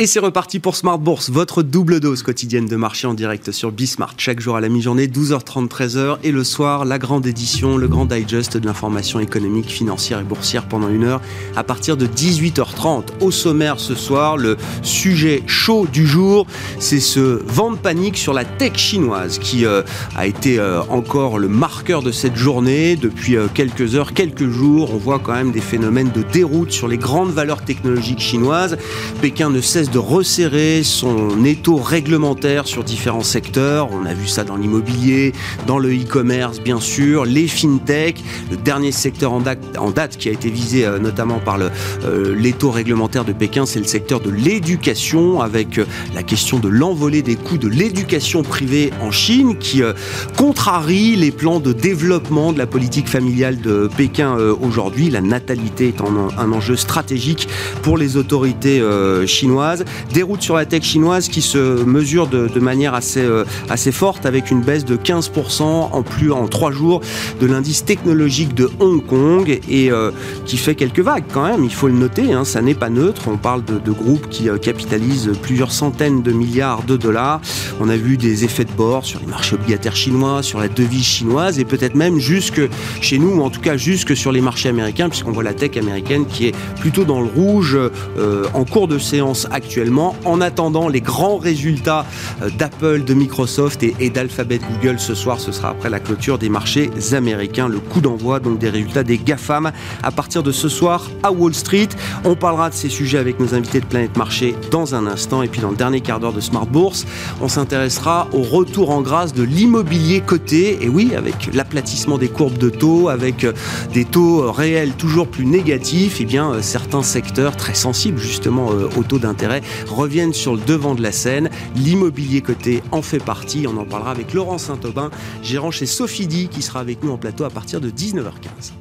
Et c'est reparti pour Smart Bourse, votre double dose quotidienne de marché en direct sur Bismart. Chaque jour à la mi-journée, 12h30, 13h. Et le soir, la grande édition, le grand digest de l'information économique, financière et boursière pendant une heure à partir de 18h30. Au sommaire ce soir, le sujet chaud du jour, c'est ce vent de panique sur la tech chinoise qui euh, a été euh, encore le marqueur de cette journée. Depuis euh, quelques heures, quelques jours, on voit quand même des phénomènes de déroute sur les grandes valeurs technologiques chinoises. Pékin ne cesse de resserrer son étau réglementaire sur différents secteurs. On a vu ça dans l'immobilier, dans le e-commerce bien sûr, les fintech. Le dernier secteur en date, qui a été visé euh, notamment par euh, l'étau réglementaire de Pékin, c'est le secteur de l'éducation avec euh, la question de l'envolée des coûts de l'éducation privée en Chine qui contrarie les plans de développement de la politique familiale de Pékin aujourd'hui. La natalité est un enjeu stratégique pour les autorités chinoises. Des routes sur la tech chinoise qui se mesurent de, manière assez, euh, assez forte avec une baisse de 15% en plus en trois jours de l'indice technologique de Hong Kong et euh, qui fait quelques vagues quand même, il faut le noter, hein, ça n'est pas neutre. On parle de, groupes qui euh, capitalisent plusieurs centaines de milliards de dollars. On a vu des effets de bord sur les marchés obligataires chinois, sur la devise chinoise et peut-être même jusque chez nous, ou en tout cas jusque sur les marchés américains, puisqu'on voit la tech américaine qui est plutôt dans le rouge en cours de séance actuelle actuellement, en attendant les grands résultats euh, d'Apple, de Microsoft et, d'Alphabet Google ce soir. Ce sera après la clôture des marchés américains, le coup d'envoi donc des résultats des GAFAM à partir de ce soir à Wall Street. On parlera de ces sujets avec nos invités de Planète Marché dans un instant. Et puis dans le dernier quart d'heure de Smart Bourse, on s'intéressera au retour en grâce de l'immobilier coté. Et oui, avec l'aplatissement des courbes de taux, avec euh, des taux réels toujours plus négatifs, et eh bien euh, certains secteurs très sensibles justement aux taux d'intérêt reviennent sur le devant de la scène. L'immobilier coté en fait partie. On en parlera avec Laurent Saint-Aubin, gérant chez Sophie qui sera avec nous en plateau à partir de 19h15.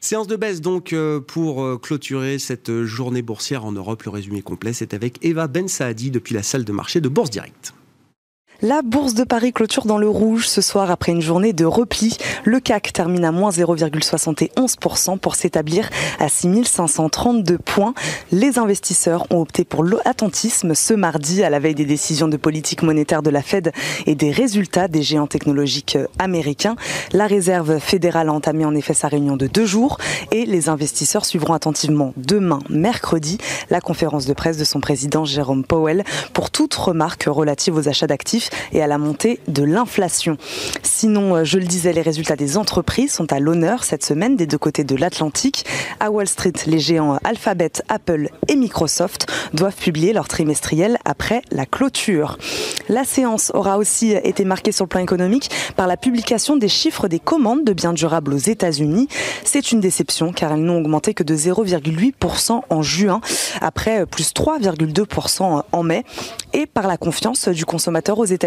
Séance de baisse donc euh, pour euh, clôturer cette journée boursière en Europe. Le résumé complet, c'est avec Eva Ben Saadi depuis la salle de marché de Bourse Direct. La bourse de Paris clôture dans le rouge ce soir après une journée de repli. Le CAC termine à moins 0,71% pour s'établir à 6532 points. Les investisseurs ont opté pour l'attentisme ce mardi à la veille des décisions de politique monétaire de la Fed et des résultats des géants technologiques américains. La réserve fédérale a entamé en effet sa réunion de deux jours et les investisseurs suivront attentivement demain, mercredi, la conférence de presse de son président Jérôme Powell pour toute remarque relative aux achats d'actifs et à la montée de l'inflation. Sinon, euh, je le disais, les résultats des entreprises sont à l'honneur cette semaine des deux côtés de l'Atlantique. À Wall Street, les géants Alphabet, Apple et Microsoft doivent publier leur trimestriel après la clôture. La séance aura aussi été marquée sur le plan économique par la publication des chiffres des commandes de biens durables aux États-Unis. C'est une déception car elles n'ont augmenté que de 0,8% en juin, après plus 3,2% en mai, et par la confiance du consommateur aux États-Unis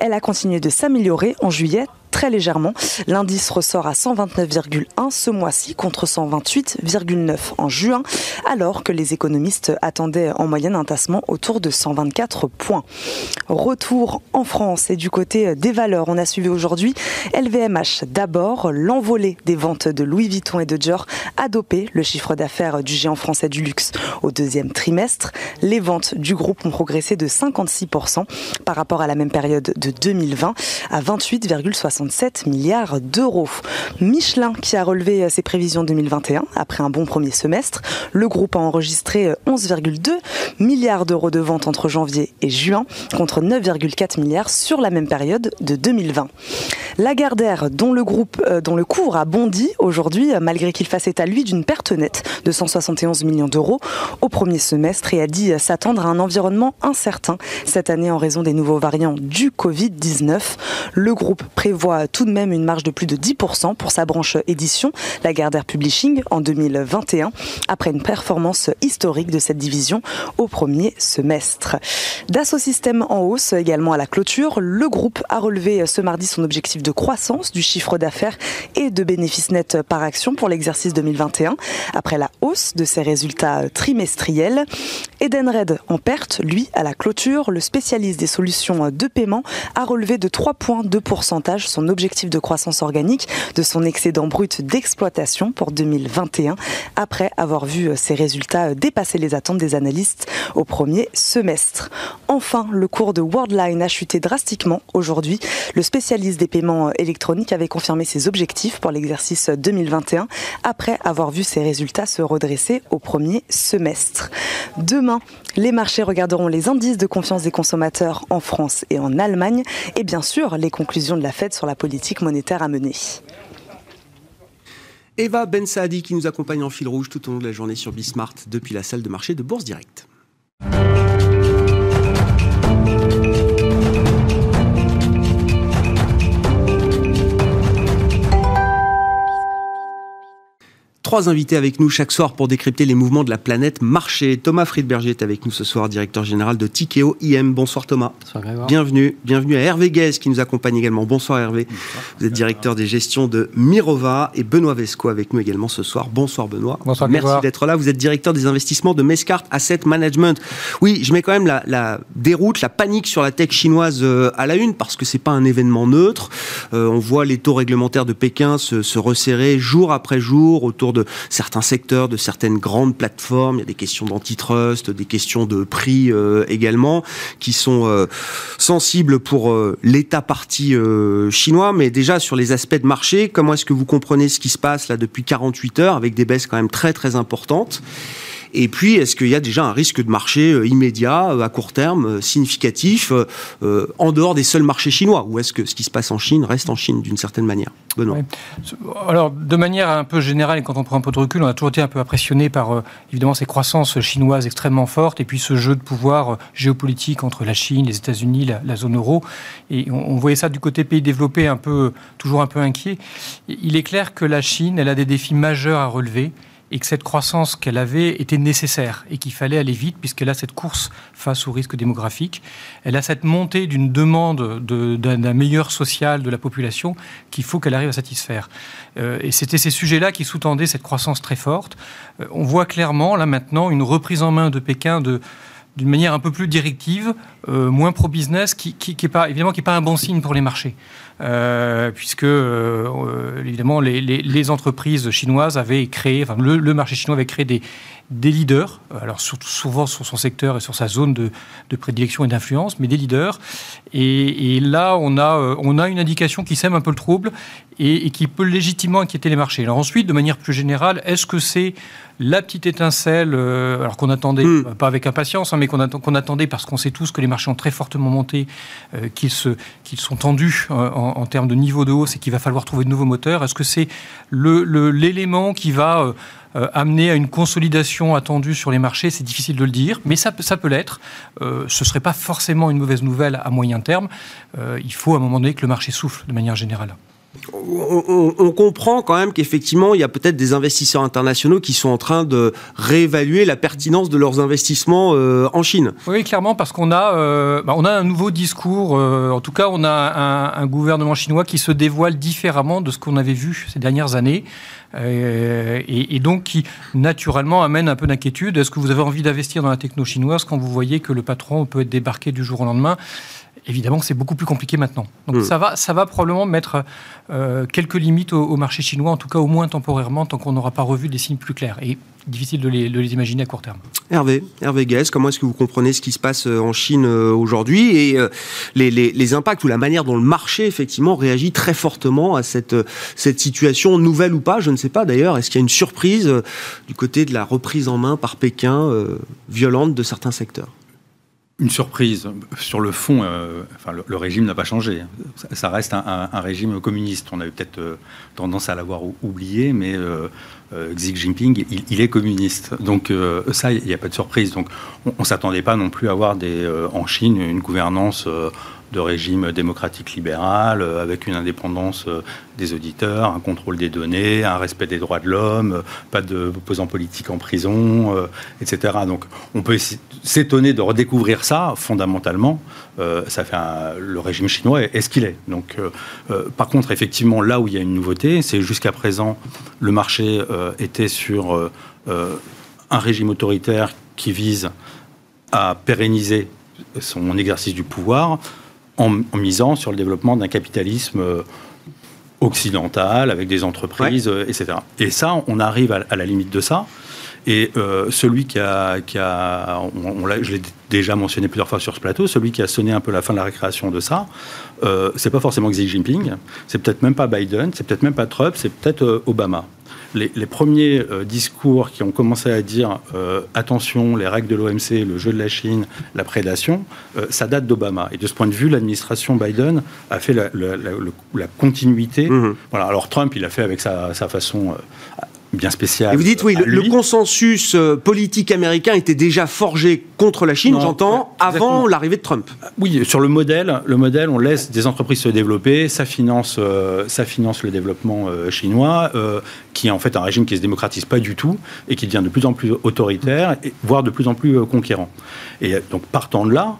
Elle a continué de s'améliorer en juillet très légèrement. L'indice ressort à 129,1 ce mois-ci contre 128,9 en juin, alors que les économistes attendaient en moyenne un tassement autour de 124 points. Retour en France et du côté des valeurs, on a suivi aujourd'hui LVMH. D'abord, l'envolée des ventes de Louis Vuitton et de Dior a dopé le chiffre d'affaires du géant français du luxe au deuxième trimestre. Les ventes du groupe ont progressé de 56% par rapport à la même période de 2020 à 28,60 67 milliards d'euros. Michelin qui a relevé ses prévisions 2021 après un bon premier semestre. Le groupe a enregistré 11,2 milliards d'euros de ventes entre janvier et juin contre 9,4 milliards sur la même période de 2020. Lagardère, dont le groupe, euh, dont le cours a bondi aujourd'hui, malgré qu'il fasse état lui d'une perte nette de 171 millions d'euros au premier semestre et a dit s'attendre à un environnement incertain cette année en raison des nouveaux variants du Covid-19. Le groupe prévoit tout de même une marge de plus de 10% pour sa branche édition, Lagardère Publishing, en 2021, après une performance historique de cette division au premier semestre. Dassault Systèmes en hausse également à la clôture. Le groupe a relevé ce mardi son objectif de croissance du chiffre d'affaires et de bénéfices nets par action pour l'exercice 2021, après la hausse de ses résultats trimestriels. Edenred en perte, lui, à la clôture. Le spécialiste des solutions de paiement a relevé de 3 points de pourcentage objectif de croissance organique de son excédent brut d'exploitation pour 2021, après avoir vu ses résultats dépasser les attentes des analystes au premier semestre. Enfin, le cours de Worldline a chuté drastiquement aujourd'hui. Le spécialiste des paiements électroniques avait confirmé ses objectifs pour l'exercice 2021 après avoir vu ses résultats se redresser au premier semestre. Demain, les marchés regarderont les indices de confiance des consommateurs en France et en Allemagne et bien sûr les conclusions de la Fed sur la politique monétaire à mener. Eva Ben Saadi qui nous accompagne en fil rouge tout au long de la journée sur Bismart depuis la salle de marché de Bourse Directe. Trois invités avec nous chaque soir pour décrypter les mouvements de la planète marché. Thomas Friedberger est avec nous ce soir, directeur général de Tikeo IM. Bonsoir Thomas. Bonsoir Bienvenue. Bienvenue à Hervé Guez qui nous accompagne également. Bonsoir Hervé. Vous êtes directeur des gestions de Mirova et Benoît Vesco avec nous également ce soir. Bonsoir Benoît. Bonsoir. Merci d'être là. Vous êtes directeur des investissements de Mescart Asset Management. Oui, je mets quand même la, déroute, la panique sur la tech chinoise euh, à la une parce que c'est pas un événement neutre. Euh, on voit les taux réglementaires de Pékin se, se resserrer jour après jour autour de de certains secteurs, de certaines grandes plateformes. Il y a des questions d'antitrust, des questions de prix euh, également, qui sont euh, sensibles pour euh, l'État parti chinois. Mais déjà sur les aspects de marché, comment est-ce que vous comprenez ce qui se passe là depuis 48 heures avec des baisses quand même très très importantes? Et puis, est-ce qu'il y a déjà un risque de marché euh, immédiat, euh, à court terme, euh, significatif, en dehors des seuls marchés chinois? Ou est-ce que ce qui se passe en Chine reste en Chine d'une certaine manière? Benoît Alors, de manière un peu générale, et quand on prend un peu de recul, on a toujours été un peu impressionné par, évidemment, ces croissances chinoises extrêmement fortes, et puis ce jeu de pouvoir géopolitique entre la Chine, les États-Unis, la, zone euro. Et on, voyait ça du côté pays développés, un peu, toujours un peu inquiet. Il est clair que la Chine, elle a des défis majeurs à relever et que cette croissance qu'elle avait était nécessaire et qu'il fallait aller vite puisqu'elle a cette course face au risque démographique. Elle a cette montée d'une demande d'un meilleur social de la population qu'il faut qu'elle arrive à satisfaire. Euh, et c'était ces sujets-là qui sous-tendaient cette croissance très forte. Euh, on voit clairement là maintenant une reprise en main de Pékin de d'une manière un peu plus directive, euh, moins pro-business, qui, pas, évidemment n'est pas un bon signe pour les marchés. Euh, puisque euh, évidemment les, entreprises chinoises avaient créé, enfin le, marché chinois avait créé des, leaders, alors souvent sur son secteur et sur sa zone de, prédilection et d'influence, mais des leaders. Et, là, on a, on a une indication qui sème un peu le trouble et, et, qui peut légitimement inquiéter les marchés. Alors ensuite, de manière plus générale, est-ce que c'est la petite étincelle, euh, alors qu'on attendait, hmm. pas avec impatience, hein, mais qu'on qu'on attendait parce qu'on sait tous que les marchés ont très fortement monté, euh, qu'ils qu'ils sont tendus en, en, termes de niveau de hausse et qu'il va falloir trouver de nouveaux moteurs Est-ce que c'est l'élément le, qui va euh, amener à une consolidation attendue sur les marchés, c'est difficile de le dire, mais ça, ça peut l'être. Euh, ce ne serait pas forcément une mauvaise nouvelle à moyen terme. Euh, il faut à un moment donné que le marché souffle de manière générale. On, comprend quand même qu'effectivement, il y a peut-être des investisseurs internationaux qui sont en train de réévaluer la pertinence de leurs investissements euh, en Chine. Oui, clairement, parce qu'on a, euh, bah, a un nouveau discours. Euh, en tout cas, on a un, gouvernement chinois qui se dévoile différemment de ce qu'on avait vu ces dernières années. Et, et, donc qui naturellement amène un peu d'inquiétude. Est-ce que vous avez envie d'investir dans la techno chinoise quand vous voyez que le patron peut être débarqué du jour au lendemain? Évidemment, c'est beaucoup plus compliqué maintenant. Donc mmh. ça, va, ça va probablement mettre euh, quelques limites au, au, marché chinois, en tout cas au moins temporairement, tant qu'on n'aura pas revu des signes plus clairs. Et difficile de les, de les, imaginer à court terme. Hervé, Hervé Guez, comment est-ce que vous comprenez ce qui se passe euh, en Chine euh, aujourd'hui et euh, les, les, les, impacts ou la manière dont le marché effectivement réagit très fortement à cette, cette situation, nouvelle ou pas, je ne sais pas d'ailleurs. Est-ce qu'il y a une surprise du côté de la reprise en main par Pékin violente de certains secteurs? Une surprise. Sur le fond, euh, enfin, le, régime n'a pas changé. Ça, reste un, régime communiste. On avait peut-être euh, tendance à l'avoir oublié, mais euh, Xi Jinping, il, est communiste. Donc ça, il n'y a pas de surprise. Donc on ne s'attendait pas non plus à avoir des, en Chine une gouvernance de régime démocratique libéral, euh, avec une indépendance euh, des auditeurs, un contrôle des données, un respect des droits de l'homme, euh, pas de opposants politiques en prison, etc. Donc on peut s'étonner de redécouvrir ça, fondamentalement. ça fait le régime chinois est, ce qu'il est. Donc, par contre, effectivement, là où il y a une nouveauté, c'est jusqu'à présent, le marché était sur un régime autoritaire qui vise à pérenniser son exercice du pouvoir en, misant sur le développement d'un capitalisme euh, occidental avec des entreprises, euh, etc. Et ça, on arrive à, la limite de ça. Et euh, celui qui a, qui a on, je l'ai déjà mentionné plusieurs fois sur ce plateau, celui qui a sonné un peu la fin de la récréation de ça, euh, c'est pas forcément Xi Jinping, c'est peut-être même pas Biden, c'est peut-être même pas Trump, c'est peut-être Obama les, premiers euh, discours qui ont commencé à dire euh, attention, les règles de l'OMC, le jeu de la Chine, la prédation, euh, ça date d'Obama. Et de ce point de vue, l'administration Biden a fait la, continuité. Mmh. Voilà. Alors Trump, il a fait avec sa, sa façon bien spécial. Et vous dites, oui, le, consensus euh, politique américain était déjà forgé contre la Chine, j'entends, avant l'arrivée de Trump. Oui, sur le modèle, le modèle, on laisse des entreprises se développer, ça finance, euh, ça finance le développement euh, chinois, qui est en fait un régime qui se démocratise pas du tout et qui devient de plus en plus autoritaire, et, voire de plus en plus conquérant. Et donc, partant de là,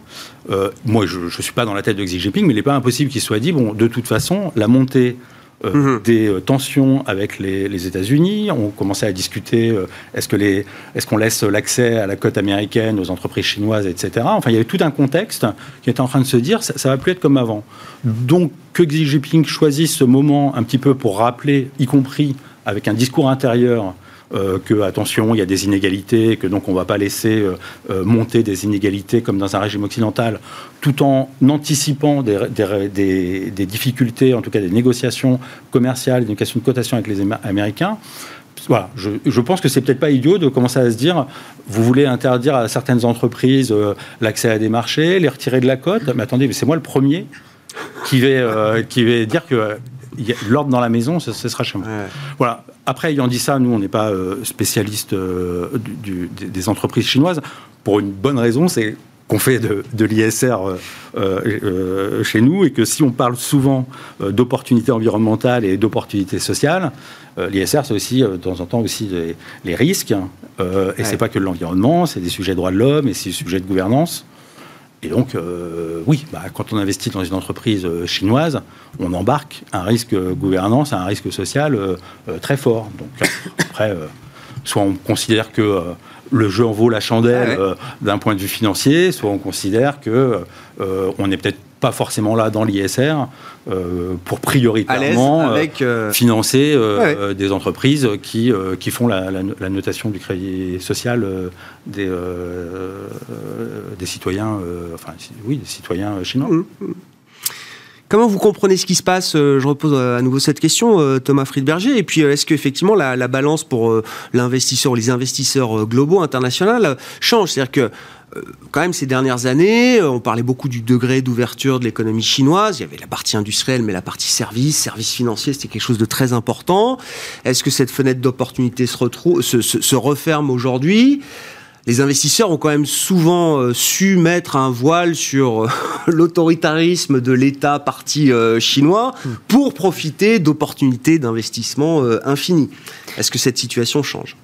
moi, je ne suis pas dans la tête de Xi Jinping, mais il n'est pas impossible qu'il soit dit, bon, de toute façon, la montée euh, mhm. des euh, tensions avec les, États-Unis. On commençait à discuter euh, est-ce que les, est-ce qu'on laisse l'accès à la cote américaine aux entreprises chinoises, etc. Enfin, il y avait tout un contexte qui était en train de se dire ça, ça va plus être comme avant. Donc que Xi Jinping choisisse ce moment un petit peu pour rappeler, y compris avec un discours intérieur euh, que attention, il y a des inégalités, que donc on ne va pas laisser euh, euh, monter des inégalités comme dans un régime occidental, tout en anticipant des, difficultés, en tout cas des négociations commerciales, des négociations de cotation avec les Américains. Voilà, je, pense que c'est peut-être pas idiot de commencer à se dire, vous voulez interdire à certaines entreprises l'accès à des marchés, les retirer de la cote, mais attendez, c'est moi le premier qui vais, qui vais dire que l'ordre dans la maison, ce, sera chez moi. Voilà. Après, ayant dit ça, nous, on n'est pas euh, spécialiste euh, des entreprises chinoises. Pour une bonne raison, c'est qu'on fait de, l'ISR euh, chez nous et que si on parle souvent d'opportunités environnementales et d'opportunités sociales, l'ISR c'est aussi de temps en temps aussi les, risques hein. et c'est pas que l'environnement, c'est des sujets de droits de l'homme et c'est des sujets de gouvernance. Et donc, euh, oui, bah, quand on investit dans une entreprise euh, chinoise, on embarque un risque gouvernance, un risque social euh, très fort. Donc, après, soit on considère que le jeu en vaut la chandelle ah d'un point de vue financier, soit on considère que on n'est peut-être pas forcément là dans l'ISR euh, pour prioritairement euh, euh, financer des entreprises qui, qui font la, notation du crédit social des, des citoyens, enfin oui, des citoyens chinois. Mmh, mmh. Comment vous comprenez ce qui se passe Je repose à nouveau cette question, Thomas Friedberger. Et puis, est-ce qu'effectivement la, la balance pour l'investisseur, les investisseurs globaux, internationaux, change? C'est-à-dire que quand même ces dernières années, euh, on parlait beaucoup du degré d'ouverture de l'économie chinoise. Il y avait la partie industrielle, mais la partie service, service financier, c'était quelque chose de très important. Est-ce que cette fenêtre d'opportunité se, se, referme aujourd'hui? Les investisseurs ont quand même souvent euh, su mettre un voile sur l'autoritarisme de l'État parti chinois pour profiter d'opportunités d'investissement infinies. Est-ce que cette situation change?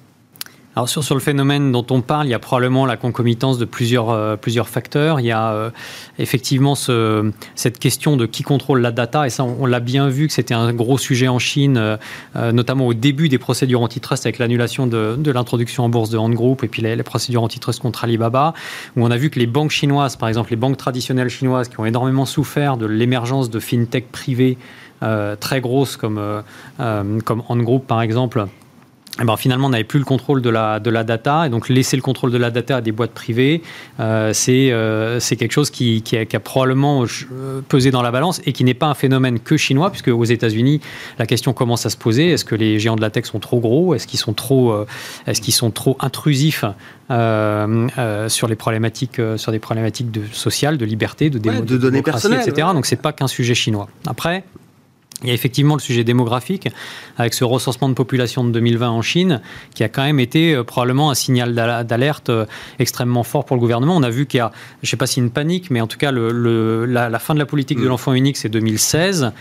Alors sur, sur le phénomène dont on parle, il y a probablement la concomitance de plusieurs, euh, plusieurs facteurs. Il y a euh, effectivement ce, cette question de qui contrôle la data, et ça on, l'a bien vu que c'était un gros sujet en Chine, euh, notamment au début des procédures antitrust avec l'annulation de, l'introduction en bourse de Han Group et puis les, procédures antitrust contre Alibaba, où on a vu que les banques chinoises, par exemple les banques traditionnelles chinoises qui ont énormément souffert de l'émergence de fintech privées très grosses comme, comme Han Group par exemple, ben, finalement, on n'avait plus le contrôle de la, de la data. Et donc, laisser le contrôle de la data à des boîtes privées, euh, euh, c'est quelque chose qui, qui, a, probablement euh, pesé dans la balance et qui n'est pas un phénomène que chinois, puisque aux États-Unis, la question commence à se poser est-ce que les géants de la tech sont trop gros? Est-ce qu'ils sont, trop, est qu'ils sont trop intrusifs sur les problématiques, sur des problématiques de, sociales, de liberté, de, de données personnelles, etc. Donc, c'est pas qu'un sujet chinois. Après, il y a effectivement le sujet démographique, avec ce recensement de population de 2020 en Chine, qui a quand même été euh, probablement un signal d'alerte euh, extrêmement fort pour le gouvernement. On a vu qu'il y a, je ne sais pas si une panique, mais en tout cas, le, la, la, fin de la politique de mm. l'enfant unique, c'est 2016.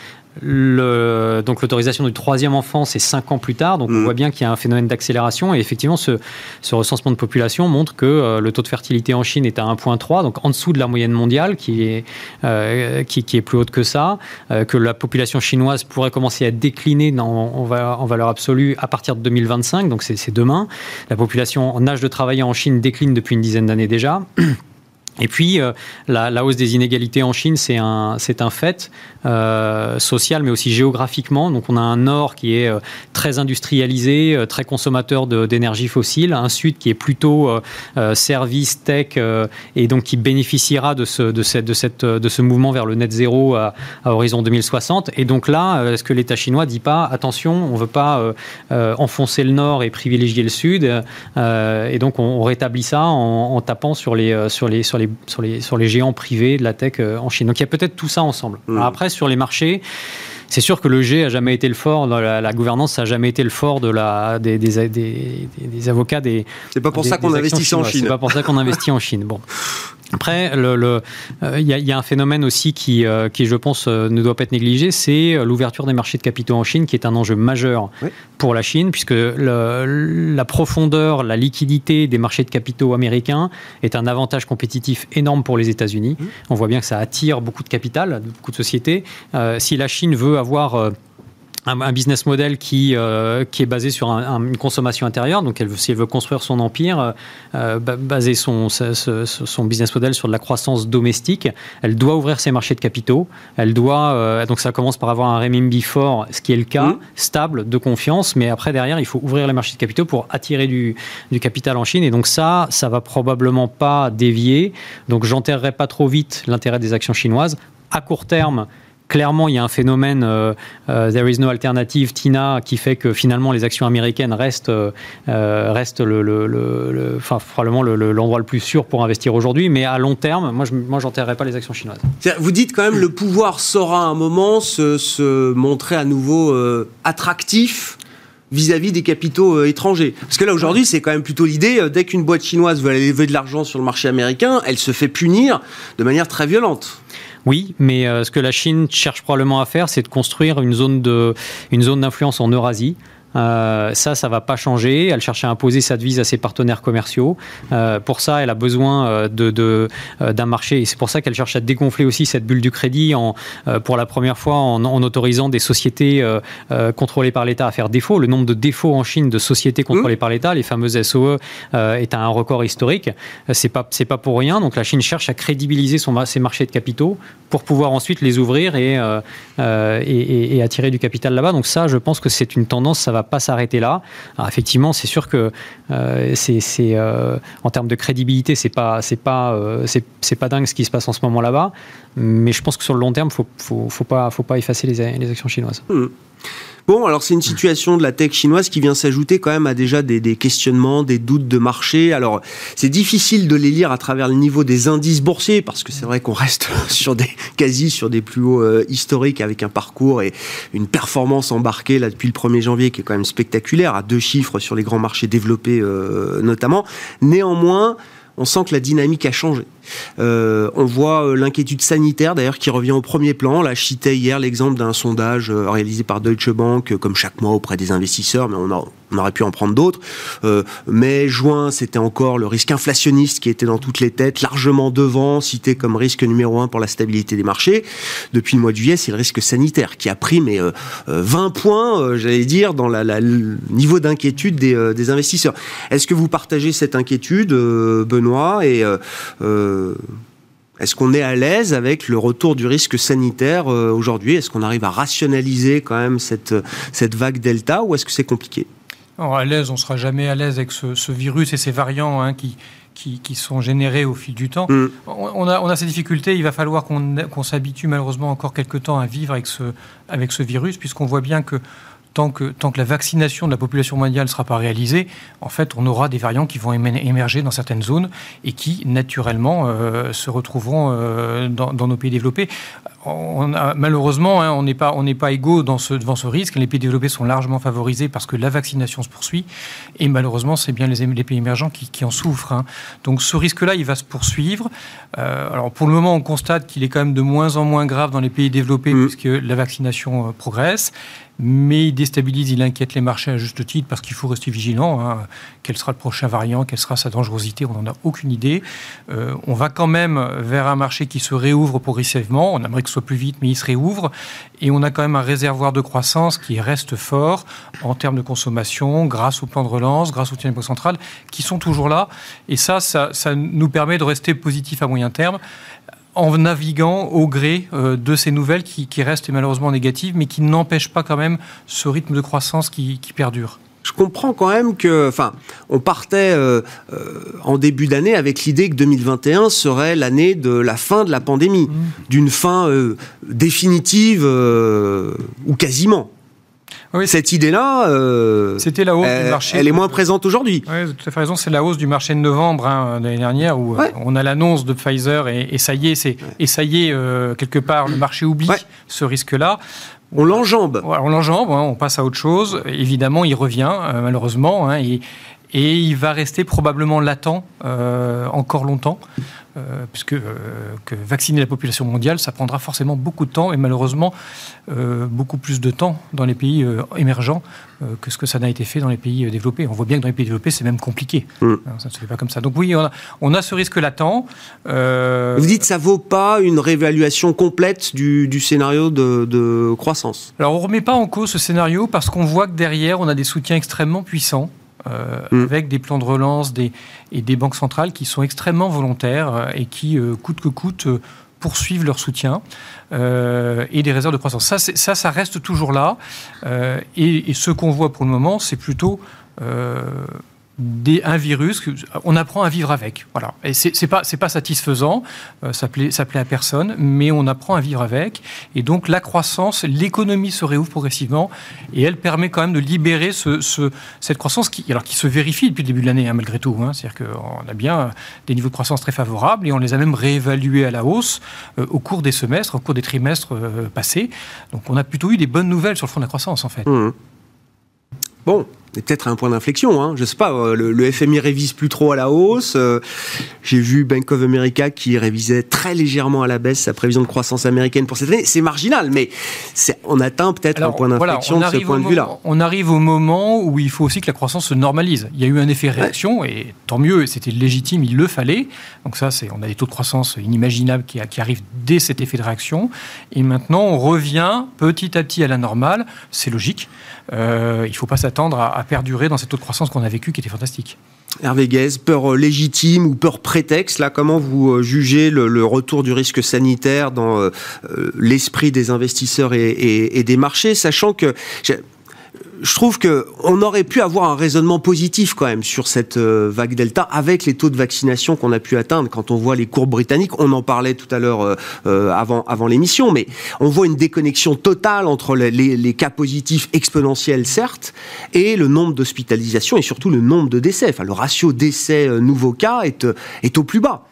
Le, donc l'autorisation du troisième enfant, c'est cinq ans plus tard. Donc on mm. voit bien qu'il y a un phénomène d'accélération. Et effectivement, ce, ce, recensement de population montre que euh, le taux de fertilité en Chine est à 1,3, donc en dessous de la moyenne mondiale, qui est, euh, qui, qui, est plus haute que ça. Euh, que la population chinoise pourrait commencer à décliner dans, en, en, valeur absolue à partir de 2025, donc c'est demain. La population en âge de travailler en Chine décline depuis une dizaine d'années déjà. Et puis, euh, la, hausse des inégalités en Chine, c'est un, c'est un fait euh, social, mais aussi géographiquement. Donc, on a un nord qui est euh, très industrialisé, très consommateur d'énergie fossile, un sud qui est plutôt service, tech, et donc qui bénéficiera de ce, de, cette, de, cette, de ce mouvement vers le net zéro à, à horizon 2060. Et donc là, est-ce que l'État chinois dit pas, attention, on veut pas enfoncer le nord et privilégier le sud, et donc on, on rétablit ça en, en tapant sur les, sur les, sur les sur, les, sur les géants privés de la tech euh, en Chine. Donc il y a peut-être tout ça ensemble. Mmh. après, sur les marchés, c'est sûr que le G a jamais été le fort, la, la gouvernance ça a jamais été le fort de la, des, des, des, des avocats des. C'est pas pour ça qu'on investit en Chine. C'est pas pour ça qu'on investit en Chine. Bon. Après, il le, le, euh, y, y, a un phénomène aussi qui, euh, qui je pense, euh, ne doit pas être négligé, c'est l'ouverture des marchés de capitaux en Chine, qui est un enjeu majeur oui. pour la Chine, puisque le, la profondeur, la liquidité des marchés de capitaux américains est un avantage compétitif énorme pour les États-Unis. Mmh. On voit bien que ça attire beaucoup de capital, beaucoup de sociétés. Si la Chine veut avoir un, business model qui, euh, qui est basé sur un, une consommation intérieure. Donc, elle, si elle veut construire son empire, euh, euh baser son, son, son, business model sur de la croissance domestique, elle doit ouvrir ses marchés de capitaux. Elle doit, euh, donc ça commence par avoir un renminbi fort, ce qui est le cas, mmh. stable, de confiance. Mais après, derrière, il faut ouvrir les marchés de capitaux pour attirer du, du capital en Chine. Et donc ça, ça va probablement pas dévier. Donc, j'enterrerai pas trop vite l'intérêt des actions chinoises. À court terme, clairement, il y a un phénomène euh, euh, there is no alternative, Tina, qui fait que finalement les actions américaines restent, euh, restent enfin, probablement l'endroit le, plus sûr pour investir aujourd'hui. Mais à long terme, moi, je moi, pas les actions chinoises. Vous dites quand même le pouvoir saura à un moment se, montrer à nouveau attractif vis-à-vis des capitaux étrangers. Parce que là, aujourd'hui, c'est quand même plutôt l'idée, dès qu'une boîte chinoise veut aller lever de l'argent sur le marché américain, elle se fait punir de manière très violente. Oui, mais euh, ce que la Chine cherche probablement à faire, c'est de construire une zone de, une zone d'influence en Eurasie. Euh, ça, ça va pas changer. Elle cherche à imposer sa devise à ses partenaires commerciaux. Euh, pour ça, elle a besoin euh, de, de euh, d'un marché. Et c'est pour ça qu'elle cherche à dégonfler aussi cette bulle du crédit en, pour la première fois en, en autorisant des sociétés contrôlées par l'État à faire défaut. Le nombre de défauts en Chine de sociétés contrôlées mmh. par l'État, les fameuses SOE, est à un record historique. C'est pas, c'est pas pour rien. Donc la Chine cherche à crédibiliser son, ses marchés de capitaux pour pouvoir ensuite les ouvrir et, et, et, et attirer du capital là-bas. Donc ça, je pense que c'est une tendance. Ça va pas s'arrêter là. Alors effectivement, c'est sûr que euh, c'est, euh, en termes de crédibilité, c'est pas c'est pas euh, c'est, pas dingue ce qui se passe en ce moment là-bas. Mais je pense que sur le long terme, faut faut, faut pas faut pas effacer les, les actions chinoises. Mmh. Bon, alors c'est une situation de la tech chinoise qui vient s'ajouter quand même à déjà des, questionnements, des doutes de marché. Alors c'est difficile de les lire à travers le niveau des indices boursiers parce que c'est vrai qu'on reste sur des quasi sur des plus hauts euh, historiques avec un parcours et une performance embarquée là depuis le 1er janvier qui est quand même spectaculaire à deux chiffres sur les grands marchés développés euh, notamment. Néanmoins, on sent que la dynamique a changé. Euh, on voit euh, l'inquiétude sanitaire d'ailleurs qui revient au premier plan. Là, je citais hier l'exemple d'un sondage euh, réalisé par Deutsche Bank, comme chaque mois auprès des investisseurs, mais on, aurait pu en prendre d'autres. Mai, juin, c'était encore le risque inflationniste qui était dans toutes les têtes, largement devant, cité comme risque numéro un pour la stabilité des marchés. Depuis le mois de juillet, c'est le risque sanitaire qui a pris mais euh, 20 points, j'allais dire, dans le niveau d'inquiétude des, investisseurs. Est-ce que vous partagez cette inquiétude, Benoît? Est-ce qu'on est à l'aise avec le retour du risque sanitaire euh, aujourd'hui? Est-ce qu'on arrive à rationaliser quand même cette, cette vague Delta ou est-ce que c'est compliqué? À l'aise, on ne sera jamais à l'aise avec ce, virus et ces variants hein, qui, qui, sont générés au fil du temps. Mm. On, a, on, a, ces difficultés, il va falloir qu'on s'habitue malheureusement encore quelques temps à vivre avec ce, avec ce virus, puisqu'on voit bien que tant que, la vaccination de la population mondiale ne sera pas réalisée, en fait, on aura des variants qui vont émerger dans certaines zones et qui, naturellement, euh, se retrouveront euh, dans, nos pays développés. On a, malheureusement, hein, on n'est pas, on pas égaux dans ce, devant ce risque. Les pays développés sont largement favorisés parce que la vaccination se poursuit. Et malheureusement, c'est bien les, les, pays émergents qui, qui en souffrent. Hein. Donc ce risque-là, il va se poursuivre. Euh, alors pour le moment, on constate qu'il est quand même de moins en moins grave dans les pays développés mmh. puisque la vaccination progresse mais il déstabilise, il inquiète les marchés à juste titre parce qu'il faut rester vigilant. Hein. Quel sera le prochain variant? Quelle sera sa dangerosité? On n'en a aucune idée. Euh, on va quand même vers un marché qui se réouvre progressivement. On aimerait que soit plus vite, mais il se réouvre. Et on a quand même un réservoir de croissance qui reste fort en termes de consommation, grâce au plan de relance, grâce au des central, qui sont toujours là. Et ça, ça, ça nous permet de rester positif à moyen terme en naviguant au gré euh, de ces nouvelles qui, restent malheureusement négatives, mais qui n'empêchent pas quand même ce rythme de croissance qui, perdure je comprends quand même que, enfin, on partait euh, euh, en début d'année avec l'idée que 2021 serait l'année de la fin de la pandémie, mmh. d'une fin définitive ou quasiment. Cette idée-là, euh, c'était la hausse du marché. Elle est moins présente aujourd'hui. Oui, vous avez tout à fait raison. C'est la hausse du marché de novembre hein, l'année dernière où euh, on a l'annonce de Pfizer et, ça y est, c'est et ça y est euh, quelque part le marché oublie ce risque-là. On l'enjambe. on l'enjambe. Hein, on passe à autre chose. Évidemment, il revient malheureusement hein, et, il va rester probablement latent encore longtemps. Euh, puisque euh, que vacciner la population mondiale, ça prendra forcément beaucoup de temps et malheureusement euh, beaucoup plus de temps dans les pays émergents que ce que ça n'a été fait dans les pays développés. On voit bien que dans les pays développés, c'est même compliqué. Mm. Hein, ça ne se fait pas comme ça. Donc oui, on a, ce risque latent. Vous dites que ça vaut pas une réévaluation complète du, scénario de, de croissance? Alors on ne remet pas en cause ce scénario parce qu'on voit que derrière, on a des soutiens extrêmement puissants. Euh, mm. avec des plans de relance des, et des banques centrales qui sont extrêmement volontaires euh, et qui, euh, coûte que coûte, poursuivent leur soutien et des réserves de croissance. Ça, ça, ça reste toujours là. Et, et, ce qu'on voit pour le moment, c'est plutôt un virus, on apprend à vivre avec. Voilà. Et c'est pas satisfaisant, euh, ça plaît plaît à personne, mais on apprend à vivre avec. Et donc la croissance, l'économie se réouvre progressivement et elle permet quand même de libérer ce, cette croissance qui alors qui se vérifie depuis le début de l'année hein, malgré tout. Hein. C'est-à-dire qu'on a bien des niveaux de croissance très favorables et on les a même réévalués à la hausse euh, au cours des semestres, au cours des trimestres euh, passés. Donc on a plutôt eu des bonnes nouvelles sur le front de la croissance en fait. Mmh. Bon, peut-être un point d'inflexion. Hein. Je sais pas, euh, le, FMI révise plus trop à la hausse. Euh, j'ai vu Bank of America qui révisait très légèrement à la baisse sa prévision de croissance américaine pour cette année. C'est marginal, mais on atteint peut-être un point d'inflexion de ce point de vue-là. On arrive au moment où il faut aussi que la croissance se normalise. Il y a eu un effet réaction et tant mieux, c'était légitime, il le fallait. Donc ça, c'est, on a des taux de croissance inimaginables qui, qui arrivent dès cet effet de réaction. Et maintenant, on revient petit à petit à la normale. C'est logique. Euh, il ne faut pas s'attendre à, perdurer dans cette taux de croissance qu'on a vécu qui était fantastique. Hervé Guez, peur euh, légitime ou peur prétexte, là, comment vous euh, jugez le, retour du risque sanitaire dans l'esprit des investisseurs et, des marchés, sachant que je trouve que on aurait pu avoir un raisonnement positif quand même sur cette euh, vague Delta avec les taux de vaccination qu'on a pu atteindre. Quand on voit les courbes britanniques, on en parlait tout à l'heure euh, euh, avant l'émission, mais on voit une déconnexion totale entre les, cas positifs exponentiels certes et le nombre d'hospitalisations et surtout le nombre de décès. Enfin, le ratio décès nouveaux cas est est au plus bas.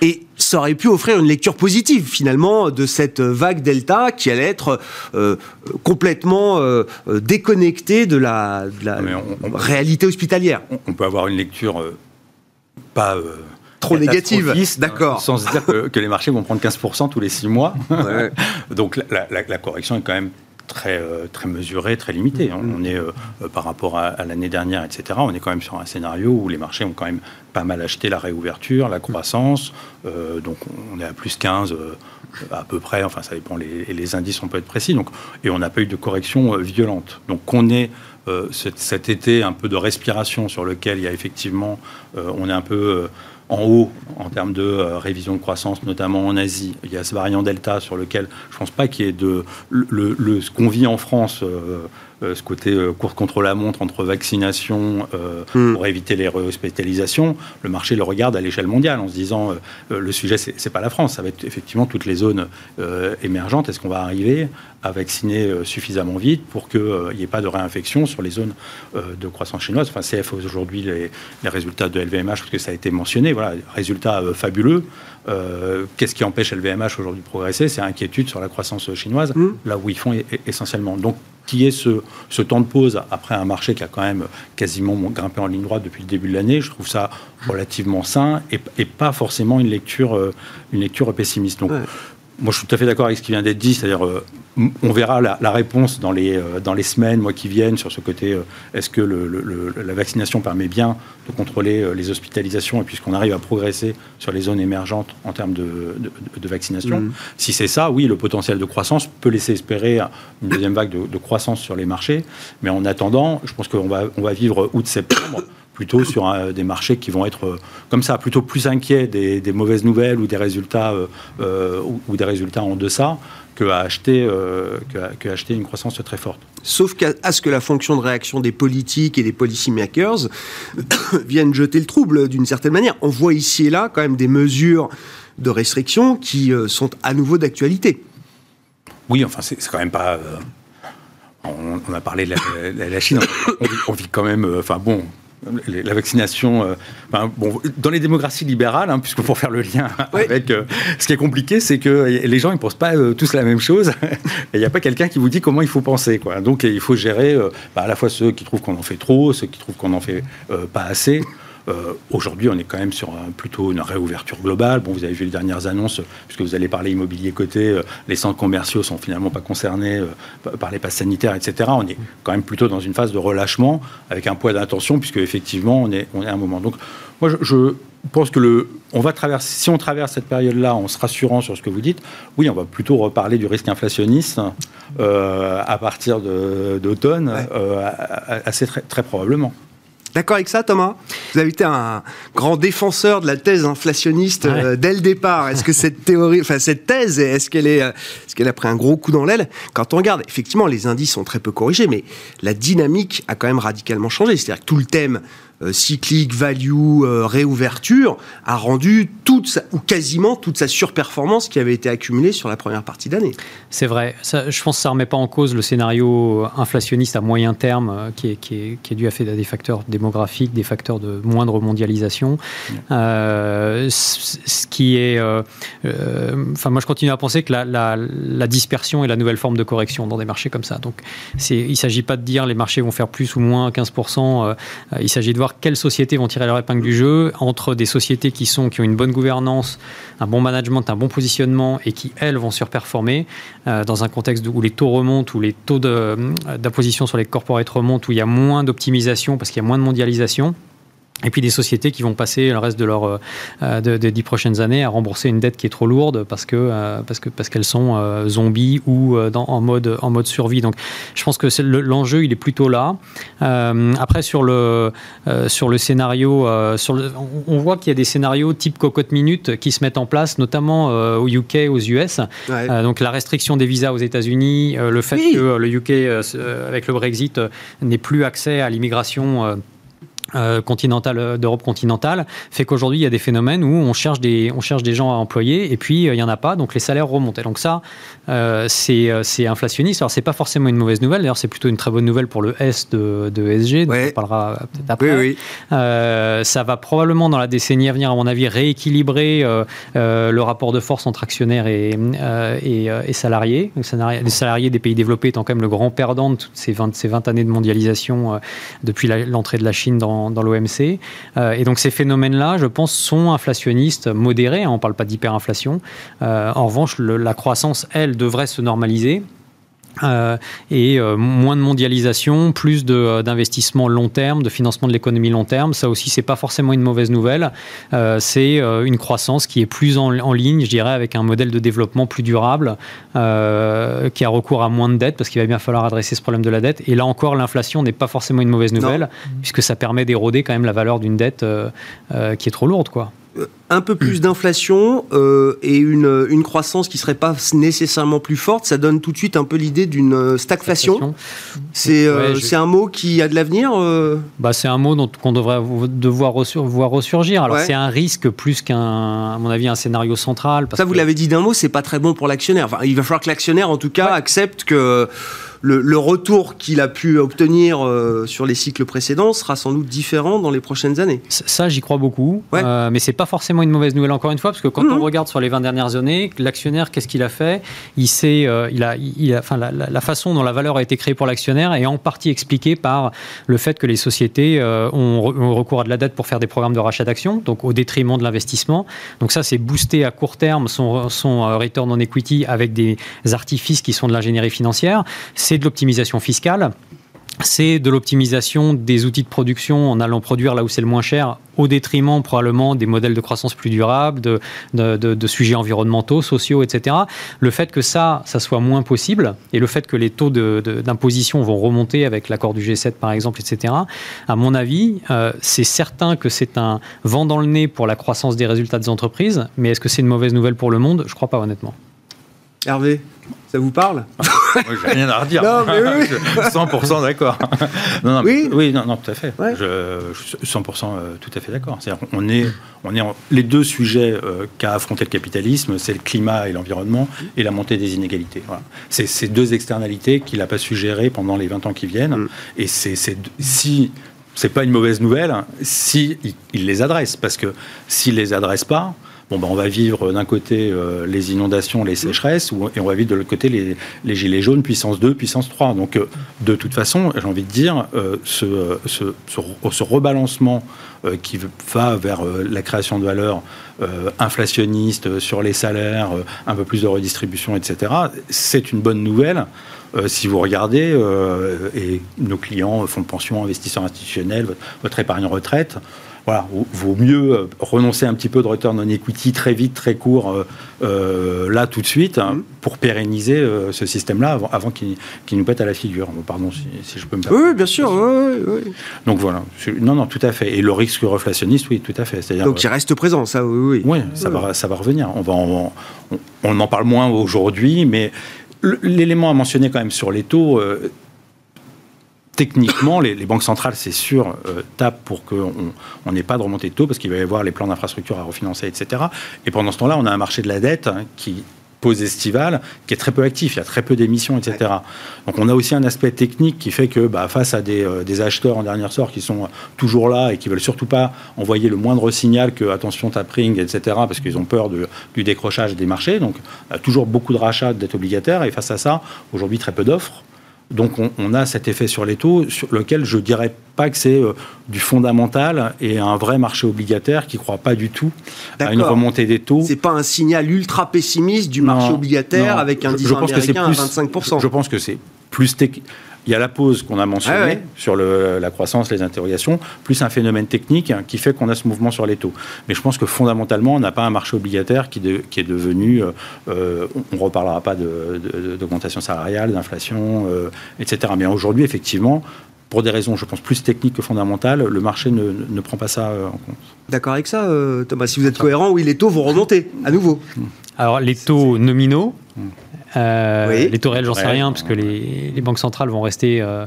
Et ça aurait pu offrir une lecture positive finalement de cette vague Delta qui allait être euh, complètement euh, déconnectée de la, réalité hospitalière. On, peut avoir une lecture euh, pas trop négative, d'accord, sans se dire que, les marchés vont prendre 15% tous les 6 mois. Donc la, correction est quand même très, très mesurée, très limitée. Mm-hmm. On est, par rapport à, l'année dernière, etc., on est quand même sur un scénario où les marchés ont quand même pas mal acheté la réouverture, la croissance. Euh, donc on est à plus 15 euh, à peu près. Enfin, ça dépend. Les, les indices, on peut être précis. Donc, et on n'a pas eu de correction euh, violente. Donc on est cet, été un peu de respiration sur lequel il y a effectivement, on est un peu en haut en termes de révision de croissance, notamment en Asie. Il y a ce variant Delta sur lequel je ne pense pas qu'il y ait de... Le, ce qu'on vit en France euh, ce côté euh, course contre la montre entre vaccination euh, hmm. pour éviter les réhospitalisations, le marché le regarde à l'échelle mondiale en se disant le sujet c'est pas la France, ça va être effectivement toutes les zones émergentes. Est-ce qu'on va arriver à vacciner suffisamment vite pour qu'il n'y ait pas de réinfection sur les zones de croissance chinoise? Enfin, CF aujourd'hui les, les, résultats de LVMH parce que ça a été mentionné. Voilà, résultats fabuleux. Qu'est-ce qui empêche LVMH aujourd'hui de progresser? C'est inquiétude sur la croissance chinoise, hmm. là où ils font essentiellement. Donc qui est ce, ce, temps de pause après un marché qui a quand même quasiment grimpé en ligne droite depuis le début de l'année, je trouve ça relativement sain et, pas forcément une lecture, euh, une lecture pessimiste. Moi, je suis tout à fait d'accord avec ce qui vient d'être dit, c'est-à-dire, euh, on verra la, réponse dans les, euh, dans les semaines, mois qui viennent, sur ce côté, euh, est-ce que le, la vaccination permet bien de contrôler les hospitalisations, et puisqu'on arrive à progresser sur les zones émergentes en termes de, de, vaccination. Mmh. Si c'est ça, oui, le potentiel de croissance peut laisser espérer une deuxième vague de, croissance sur les marchés, mais en attendant, je pense qu'on va, on va vivre août-septembre plutôt sur des marchés qui vont être euh, comme ça, plutôt plus inquiets des, mauvaises nouvelles ou des résultats euh, euh, ou, des résultats en deçà que à acheter, que, acheter une croissance très forte. Sauf qu'à ce que la fonction de réaction des politiques et des policymakers viennent jeter le trouble d'une certaine manière. On voit ici et là quand même des mesures de restriction qui sont à nouveau d'actualité. Oui, enfin, c'est quand même pas. on, a parlé de la, Chine, on, vit quand même. enfin, bon, la vaccination, euh, bon, dans les démocraties libérales, hein, puisque pour faire le lien avec euh, ce qui est compliqué, c'est que les gens ils pensent pas euh, tous la même chose, et il n'y a pas quelqu'un qui vous dit comment il faut penser, quoi. Donc il faut gérer bah, à la fois ceux qui trouvent qu'on en fait trop, ceux qui trouvent qu'on en fait pas assez. Euh, aujourd'hui, on est quand même sur plutôt une réouverture globale. Bon, vous avez vu les dernières annonces, puisque vous allez parler immobilier côté, euh, les centres commerciaux sont finalement pas concernés euh, par les passes sanitaires, etc. On est quand même plutôt dans une phase de relâchement avec un poids d'intention, puisque effectivement, on est, on est à un moment. Donc, moi, je, pense que le, on va traverser, si on traverse cette période-là en se rassurant sur ce que vous dites, oui, on va plutôt reparler du risque inflationniste à partir d'automne, assez très, très probablement. D'accord avec ça, Thomas? Vous avez été un grand défenseur de la thèse inflationniste euh, dès le départ. Est-ce que cette théorie, enfin cette thèse, est-ce qu'elle est, euh, est-ce qu'elle a pris un gros coup dans l'aile? Quand on regarde, effectivement, les indices sont très peu corrigés, mais la dynamique a quand même radicalement changé. C'est-à-dire que tout le thème cyclique, value, euh, réouverture, a rendu toute ou quasiment toute sa surperformance qui avait été accumulée sur la première partie d'année. C'est vrai. je pense que ça ne remet pas en cause le scénario inflationniste à moyen terme euh, qui, est, qui, est, qui, est, dû à, fait, des facteurs démographiques, des facteurs de moindre mondialisation. ce qui est. enfin, moi, je continue à penser que la, dispersion est la nouvelle forme de correction dans des marchés comme ça. Donc, il ne s'agit pas de dire les marchés vont faire plus ou moins 15%. il s'agit de voir quelles sociétés vont tirer leur épingle du jeu entre des sociétés qui, sont, qui ont une bonne gouvernance, un bon management, un bon positionnement et qui, elles, vont surperformer euh, dans un contexte où les taux remontent, où les taux euh, d'imposition sur les corporates remontent, où il y a moins d'optimisation parce qu'il y a moins de mondialisation. Et puis des sociétés qui vont passer le reste de leurs euh, de, dix prochaines années à rembourser une dette qui est trop lourde parce que euh, parce que parce qu'elles sont euh, zombies ou dans, en mode en mode survie. Donc je pense que l'enjeu il est plutôt là. après sur le sur le scénario sur le, on voit qu'il y a des scénarios type cocotte minute qui se mettent en place notamment au UK aux US. donc la restriction des visas aux États-Unis, le fait que le UK avec le Brexit n'ait plus accès à l'immigration euh, continentale euh, d'Europe continentale fait qu'aujourd'hui il y a des phénomènes où on cherche des on cherche des gens à employer et puis euh, il y en a pas donc les salaires remontent. Et donc ça c'est c'est inflationniste. Alors c'est pas forcément une mauvaise nouvelle. D'ailleurs c'est plutôt une très bonne nouvelle pour le S de, de SG dont on parlera peut-être après. oui, oui. ça va probablement dans la décennie à venir à mon avis rééquilibrer le rapport de force entre actionnaires et et, et, salariés. Les salariés des pays développés étant quand même le grand perdant de toutes ces 20 ces 20 années de mondialisation depuis l'entrée de la Chine dans dans, l'OMC. Euh, et donc ces phénomènes-là, je pense, sont inflationnistes modérés. Hein, on ne parle pas d'hyperinflation. Euh, en revanche, la croissance, elle, devrait se normaliser. Euh, et euh, moins de mondialisation, plus euh, d'investissement long terme, de financement de l'économie long terme. Ça aussi, c'est pas forcément une mauvaise nouvelle. c'est une croissance qui est plus en, ligne, je dirais, avec un modèle de développement plus durable, qui a recours à moins de dettes, parce qu'il va bien falloir adresser ce problème de la dette. Et là encore, l'inflation n'est pas forcément une mauvaise nouvelle, puisque ça permet d'éroder quand même la valeur d'une dette qui est trop lourde, quoi. Un peu plus d'inflation euh, et une, une, croissance qui serait pas nécessairement plus forte, ça donne tout de suite un peu l'idée d'une euh, stagflation. C'est euh, un mot qui a de l'avenir bah, C'est un mot qu'on devrait devoir voir ressurgir. Alors c'est un risque plus qu'un, à mon avis, un scénario central. ça, vous l'avez dit d'un mot, c'est pas très bon pour l'actionnaire. Enfin, il va falloir que l'actionnaire, en tout cas, accepte que le, retour qu'il a pu obtenir euh, sur les cycles précédents sera sans doute différent dans les prochaines années. Ça, j'y crois beaucoup. Ouais. Euh, mais c'est pas forcément une mauvaise nouvelle, encore une fois, parce que quand mhm. on regarde sur les 20 dernières années, l'actionnaire, qu'est-ce qu'il a fait? Il sait, euh, il a, il a, enfin, la, façon dont la valeur a été créée pour l'actionnaire est en partie expliquée par le fait que les sociétés ont, recours à de la dette pour faire des programmes de rachat d'actions, donc au détriment de l'investissement. Donc ça, c'est booster à court terme son, son return on equity avec des artifices qui sont de l'ingénierie financière c'est de l'optimisation fiscale c'est de l'optimisation des outils de production en allant produire là où c'est le moins cher, au détriment probablement des modèles de croissance plus durables, de, sujets environnementaux, sociaux, etc. Le fait que ça, ça soit moins possible, et le fait que les taux d'imposition vont remonter avec l'accord du G7 par exemple, etc., à mon avis, euh, c'est certain que c'est un vent dans le nez pour la croissance des résultats des entreprises, mais est-ce que c'est une mauvaise nouvelle pour le monde? Je ne crois pas honnêtement. Hervé ça vous parle J'ai rien à redire. non, mais oui. 100% d'accord. non, oui, oui, non, non, tout à fait. Je, suis 100% euh, tout à fait d'accord. On est, on est les deux sujets euh, qu'a affronté le capitalisme, c'est le climat et l'environnement et la montée des inégalités. C'est ces deux externalités qu'il n'a pas su gérer pendant les 20 ans qui viennent. Mm. Et c'est si c'est pas une mauvaise nouvelle si il, les adresse, parce que s'il les adresse pas, ben, on va vivre d'un côté euh, les inondations, les sécheresses, et on va vivre de l'autre côté les, gilets jaunes, puissance 2, puissance 3. Donc, euh, de toute façon, j'ai envie de dire, euh, ce, ce, ce, rebalancement qui va vers la création de valeur inflationniste sur les salaires, un peu plus de redistribution, etc., c'est une bonne nouvelle. si vous regardez, et nos clients, fonds de pension, investisseurs institutionnels, votre épargne retraite, voilà, vaut mieux euh, renoncer un petit peu de return on equity très vite, très court, euh, euh, là tout de suite, hein, mm-hmm. pour pérenniser ce système-là avant, qu'il nous pète à la figure. Pardon si, je peux me permettre. Oui, bien sûr. Donc voilà. Non, non, tout à fait. Et le risque reflationniste, oui, tout à fait. Donc il reste présent, ça, oui. Oui, oui ça, Va, ça va revenir. On, va on, on en parle moins aujourd'hui, mais l'élément à mentionner quand même sur les taux techniquement, les, banques centrales, c'est sûr, euh, tapent pour qu'on n'ait pas de remontée de taux parce qu'il va y avoir les plans d'infrastructure à refinancer, etc. Et pendant ce temps-là, on a un marché de la dette hein, qui pose estivale qui est très peu actif, il y a très peu d'émissions, etc. Donc on a aussi un aspect technique qui fait que bah, face à euh, des, acheteurs en dernière sort qui sont toujours là et qui veulent surtout pas envoyer le moindre signal que attention tapering, etc. parce qu'ils ont peur du décrochage des marchés. Donc toujours beaucoup de rachats de dettes obligataires et face à ça, aujourd'hui très peu d'offres. Donc on, a cet effet sur les taux, sur lequel je dirais pas que c'est euh, du fondamental et un vrai marché obligataire qui ne croit pas du tout à une remontée des taux. C'est pas un signal ultra pessimiste du marché obligataire avec un 10 je, américain à 25%. Je, je pense que c'est plus il y a la pause qu'on a mentionnée sur la croissance, les interrogations, plus un phénomène technique qui fait qu'on a ce mouvement sur les taux. Mais je pense que fondamentalement, on n'a pas un marché obligataire qui, est devenu, euh, euh, on ne reparlera pas d'augmentation salariale, d'inflation, euh, etc. Mais aujourd'hui, effectivement, pour des raisons, je pense, plus techniques que fondamentales, le marché ne, prend pas ça en compte. D'accord avec ça, Thomas Si vous êtes cohérent, oui, les taux vont remonter à nouveau. Alors, les taux nominaux, euh, les taux réels, j'en sais rien, parce que les, banques centrales vont rester euh,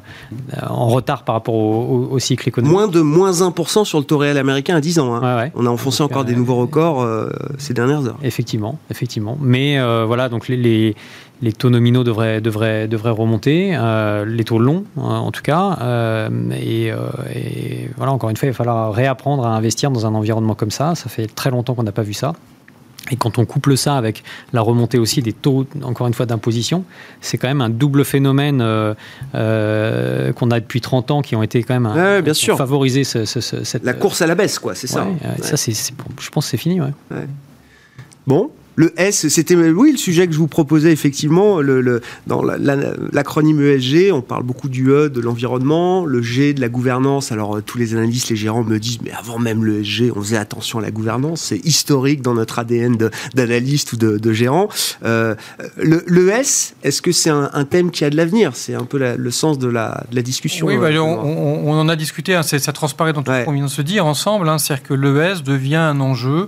en retard par rapport au, cycle économique. Moins de moins 1% sur le taux réel américain à 10 ans. Hein. On a enfoncé encore des nouveaux records euh, ces dernières heures. Effectivement, effectivement. Mais voilà, donc les, les, taux nominaux devraient, devraient, devraient remonter, les taux longs en tout cas. Et, et, voilà, encore une fois, il va falloir réapprendre à investir dans un environnement comme ça. Ça fait très longtemps qu'on n'a pas vu ça. Et quand on couple ça avec la remontée aussi des taux, encore une fois, d'imposition, c'est quand même un double phénomène euh, euh, qu'on a depuis 30 ans qui ont été quand même ouais, bien sûr. favoriser cette... La course à la baisse, quoi, c'est ça. ça c'est, je pense que c'est fini. Bon, Le S, c'était oui le sujet que je vous proposais effectivement. Le, dans l'acronyme ESG, on parle beaucoup du E, de l'environnement, le G de la gouvernance. Alors euh, tous les analystes, les gérants me disent mais avant même le ESG, on faisait attention à la gouvernance. C'est historique dans notre ADN d'analyste ou de, de gérant. Euh, le, S, est-ce que c'est un, thème qui a de l'avenir? C'est un peu le sens de la, de discussion. Oui, bah, euh, on, en a discuté. Hein, ça transparaît dans tout ce qu'on vient de se dire ensemble. Hein, C'est-à-dire que l'ES devient un enjeu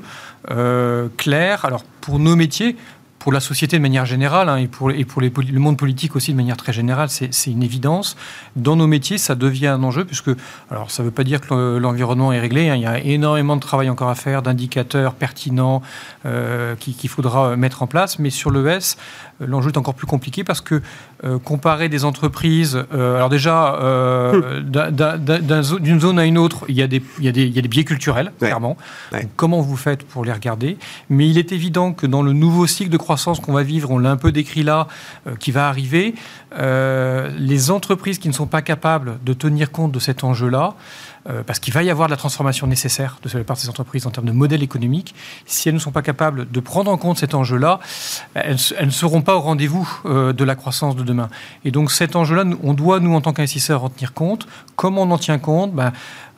euh, clair. Alors, pour nos métiers, pour la société de manière générale hein, et pour, et pour les, le monde politique aussi de manière très générale, c'est une évidence. Dans nos métiers, ça devient un enjeu puisque, alors ça ne veut pas dire que l'environnement est réglé, hein. il y a énormément de travail encore à faire, d'indicateurs pertinents euh, qu'il faudra mettre en place, mais sur l'ES, euh, l'enjeu est encore plus compliqué parce que euh, comparer des entreprises, euh, alors déjà, d'une zone à une autre, il y a des, il y a des, il y a des biais culturels, clairement. comment vous faites pour les regarder? Mais il est évident que dans le nouveau cycle de croissance qu'on va vivre, on l'a un peu décrit là, qui va arriver, les entreprises qui ne sont pas capables de tenir compte de cet enjeu-là, euh, parce qu'il va y avoir la transformation nécessaire de la part de ces entreprises en termes de modèle économique. Si elles ne sont pas capables de prendre en compte cet enjeu-là, elles, ne seront pas au rendez-vous euh, de la croissance de demain. Et donc cet enjeu-là, on doit, nous, en tant qu'investisseurs, en tenir compte. Comment on en tient compte ben,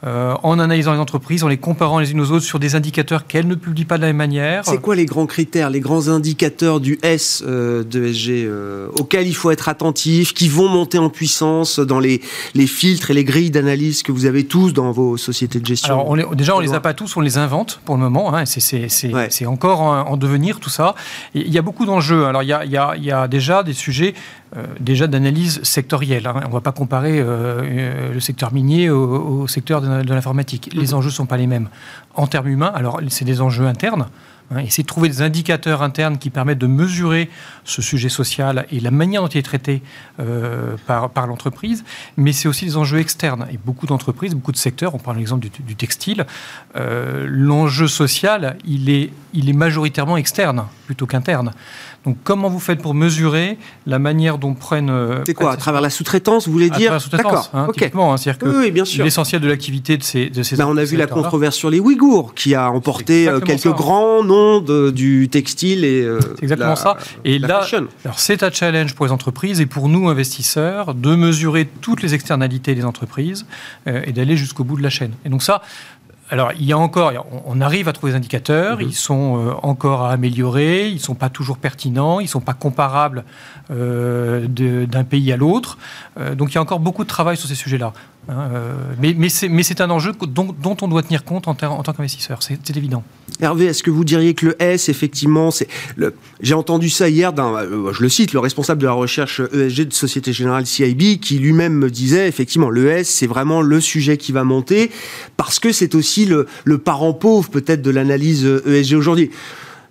euh, en analysant les entreprises, en les comparant les unes aux autres sur des indicateurs qu'elles ne publient pas de la même manière. C'est quoi les grands critères, les grands indicateurs du S euh, de SG euh, auxquels il faut être attentif, qui vont monter en puissance dans les, les filtres et les grilles d'analyse que vous avez tous dans vos sociétés de gestion? Alors, on déjà, on les a pas tous, on les invente pour le moment. Hein, c'est encore en, devenir tout ça. il y a beaucoup d'enjeux. Alors, il y a, il y a déjà des sujets déjà d'analyse sectorielle. Hein. On ne va pas comparer euh, euh, le secteur minier au, secteur de, l'informatique. Les mhm. enjeux ne sont pas les mêmes. En termes humains, alors c'est des enjeux internes. Hein, essayer de trouver des indicateurs internes qui permettent de mesurer ce sujet social et la manière dont il est traité par, par l'entreprise, mais c'est aussi des enjeux externes. Et beaucoup d'entreprises, beaucoup de secteurs, on prend l'exemple du, du, textile, l'enjeu social, il est, il est majoritairement externe plutôt qu'interne. Donc, comment vous faites pour mesurer la manière dont prennent. Euh, c'est quoi À travers la sous-traitance, vous voulez dire À travers la sous-traitance, hein, hein c'est-à-dire que oui, bien sûr. l'essentiel de l'activité de ces. De ces ben, on a vu la controverse sur les Ouïghours, qui a emporté euh, quelques grands noms du textile et. Euh, c'est exactement ça. Et là, alors c'est un challenge pour les entreprises et pour nous, investisseurs, de mesurer toutes les externalités des entreprises et d'aller jusqu'au bout de la chaîne. Et donc, ça, alors, il y a encore, on arrive à trouver des indicateurs, mhm. ils sont euh, encore à améliorer, ils ne sont pas toujours pertinents, ils ne sont pas comparables euh, d'un pays à l'autre. Euh, donc, il y a encore beaucoup de travail sur ces sujets-là. Hein, mais mais c'est un enjeu dont, on doit tenir compte en, tant qu'investisseur, c'est évident. Hervé, est-ce que vous diriez que le S, effectivement. J'ai entendu ça hier d'un, je le cite, le responsable de la recherche ESG de Société Générale CIB, qui lui-même me disait, effectivement, le S, c'est vraiment le sujet qui va monter, parce que c'est aussi le, parent pauvre peut-être de l'analyse ESG aujourd'hui.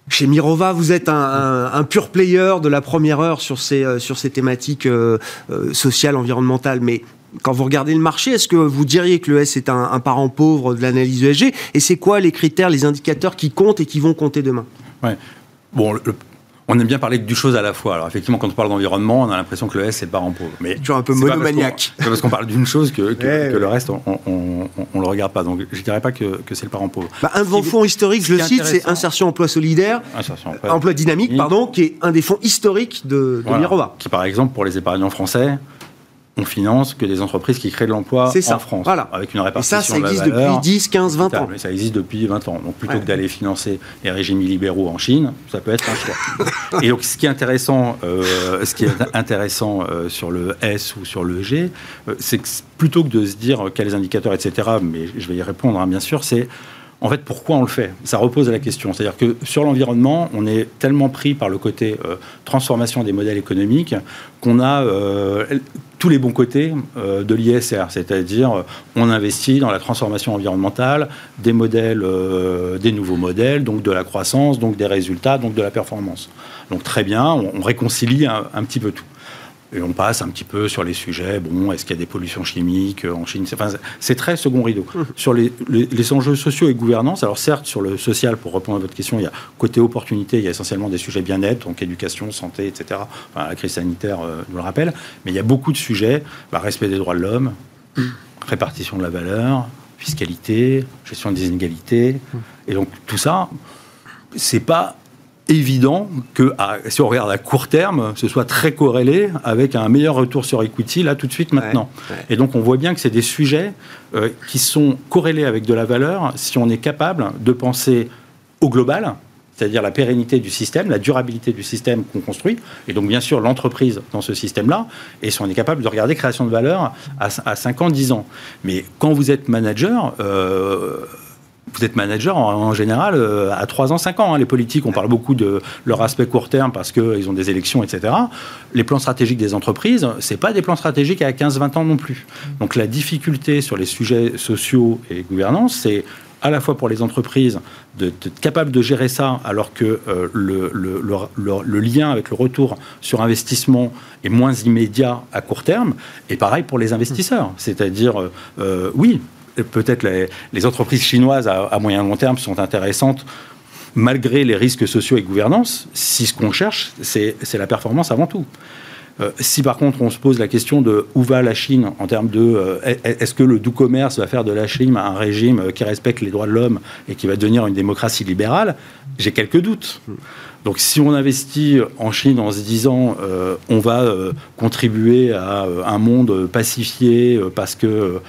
Chez Mirova, vous êtes un, pur player de la première heure sur ces, euh, thématiques euh, euh, sociales, environnementales, mais quand vous regardez le marché, est-ce que vous diriez que le S est un, parent pauvre de l'analyse ESG Et c'est quoi les critères, les indicateurs qui comptent et qui vont compter demain? Ouais. Bon, le, on aime bien parler de deux choses à la fois. Alors effectivement, quand on parle d'environnement, on a l'impression que le S c'est le parent pauvre. Mais toujours un peu monomaniaque. C'est parce qu'on parle d'une chose que, que, le reste, on, ne le regarde pas. Donc je dirais pas que, c'est le parent pauvre. Bah, un fonds historiques, je le cite, c'est Insertion Emploi Solidaire, Insertion Emploi, Dynamique, pardon, qui est un des fonds historiques de, de Mirova. Qui par exemple pour les épargnants français on finance que des entreprises qui créent de l'emploi en France. Voilà. Avec une répartition. Et ça, ça existe depuis 10, 15, 20 ans. Ça existe depuis 20 ans. Donc plutôt que d'aller financer les régimes libéraux en Chine, ça peut être un choix. Et donc ce qui est intéressant, euh, ce qui est intéressant euh, sur le S ou sur le G, euh, c'est que plutôt que de se dire quels indicateurs, etc., mais je vais y répondre hein, bien sûr, c'est en fait, pourquoi on le fait? Ça repose la question. C'est-à-dire que sur l'environnement, on est tellement pris par le côté euh, transformation des modèles économiques qu'on a euh, tous les bons côtés euh, de l'ISR. C'est-à-dire, on investit dans la transformation environnementale, des modèles, des nouveaux modèles, donc de la croissance, donc des résultats, donc de la performance. Donc très bien, on, réconcilie un petit peu tout. Et on passe un petit peu sur les sujets, bon, est-ce qu'il y a des pollutions chimiques euh, en Chine? C'est très second rideau. Mmh. Sur les, enjeux sociaux et gouvernance, alors certes, sur le social, pour répondre à votre question, il y a côté opportunité, il y a essentiellement des sujets bien-être, donc éducation, santé, etc. la crise sanitaire euh, nous le rappelle. Mais il y a beaucoup de sujets, bah, respect des droits de l'homme, mmh. répartition de la valeur, fiscalité, gestion des inégalités. Mmh. Et donc tout ça, c'est pas évident que si on regarde à court terme, ce soit très corrélé avec un meilleur retour sur equity là tout de suite maintenant. Et donc on voit bien que c'est des sujets euh, qui sont corrélés avec de la valeur si on est capable de penser au global, c'est-à-dire la pérennité du système, la durabilité du système qu'on construit, et donc bien sûr l'entreprise dans ce système-là, et si on est capable de regarder création de valeur à, à 5 ans, 10 ans. Mais quand vous êtes manager, euh, vous êtes manager en, général euh, à 3 ans, 5 ans. Hein. Les politiques, on parle beaucoup de leur aspect court terme parce qu'ils ont des élections, etc. Les plans stratégiques des entreprises, ce pas des plans stratégiques à 15-20 ans non plus. Donc la difficulté sur les sujets sociaux et gouvernance, c'est à la fois pour les entreprises d'être capables de gérer ça alors que euh, le, le, le, lien avec le retour sur investissement est moins immédiat à court terme, et pareil pour les investisseurs. C'est-à-dire, euh, oui, peut-être les, entreprises chinoises à, moyen long terme sont intéressantes malgré les risques sociaux et gouvernance, si ce qu'on cherche, c'est la performance avant tout. Euh, si par contre on se pose la question de où va la Chine en termes de euh, est-ce que le doux commerce va faire de la Chine un régime qui respecte les droits de l'homme et qui va devenir une démocratie libérale, j'ai quelques doutes. Donc si on investit en Chine en se disant euh, on va euh, contribuer à euh, un monde pacifié parce que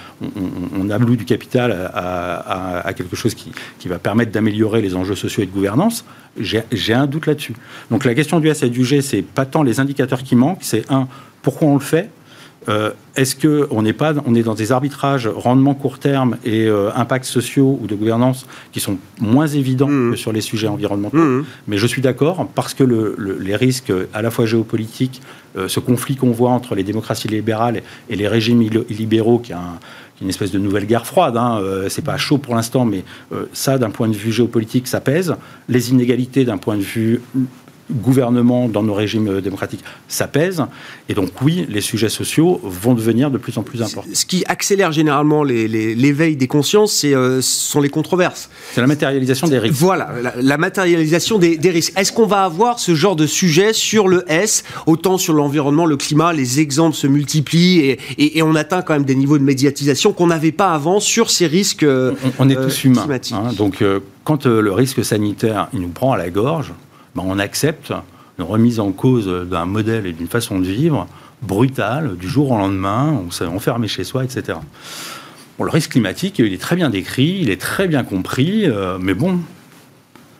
on, a du capital à, quelque chose qui, qui va permettre d'améliorer les enjeux sociaux et de gouvernance, j'ai un doute là-dessus. Donc la question du S et du G, c'est pas tant les indicateurs qui manquent, c'est un, pourquoi on le fait euh, est-ce qu'on n'est pas, on est dans des arbitrages rendement court terme et euh, impacts sociaux ou de gouvernance qui sont moins évidents mmh. que sur les sujets environnementaux mmh. Mais je suis d'accord parce que les risques à la fois géopolitiques, euh, ce conflit qu'on voit entre les démocraties libérales et les régimes libéraux, qui est une espèce de nouvelle guerre froide. Hein, c'est pas chaud pour l'instant, mais ça, d'un point de vue géopolitique, ça pèse. Les inégalités, d'un point de vue gouvernement dans nos régimes démocratiques, ça pèse. Et donc oui, les sujets sociaux vont devenir de plus en plus importants. Ce qui accélère généralement l'éveil des consciences, euh, ce sont les controverses. C'est la matérialisation des risques. Voilà, la, matérialisation des, risques. Est-ce qu'on va avoir ce genre de sujet sur le S, autant sur l'environnement, le climat, les exemples se multiplient et, on atteint quand même des niveaux de médiatisation qu'on n'avait pas avant sur ces risques on, on, est euh, tous humains. Hein. donc euh, quand le risque sanitaire il nous prend à la gorge, ben, on accepte une remise en cause d'un modèle et d'une façon de vivre brutale, du jour au lendemain, on s'est enfermé chez soi, etc. Bon, le risque climatique, il est très bien décrit, il est très bien compris, euh, mais bon,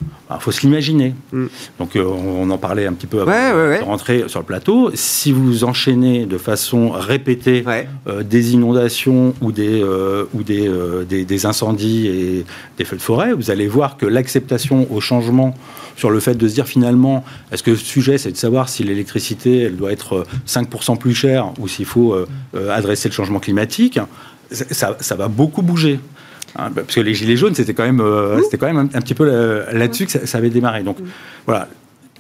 il ben, faut se l'imaginer. Mm. Donc, euh, on en parlait un petit peu avant de rentrer sur le plateau. Si vous enchaînez de façon répétée euh, des inondations ou, des, ou des, des, incendies et des feux de forêt, vous allez voir que l'acceptation au changement sur le fait de se dire finalement, est-ce que le sujet, c'est de savoir si l'électricité, elle doit être 5% euh, plus chère ou s'il faut euh, euh, adresser le changement climatique, ça, va beaucoup bouger. Hein, parce que les gilets jaunes, c'était quand même, c'était quand même un, petit peu là-dessus que ça, avait démarré. Donc voilà,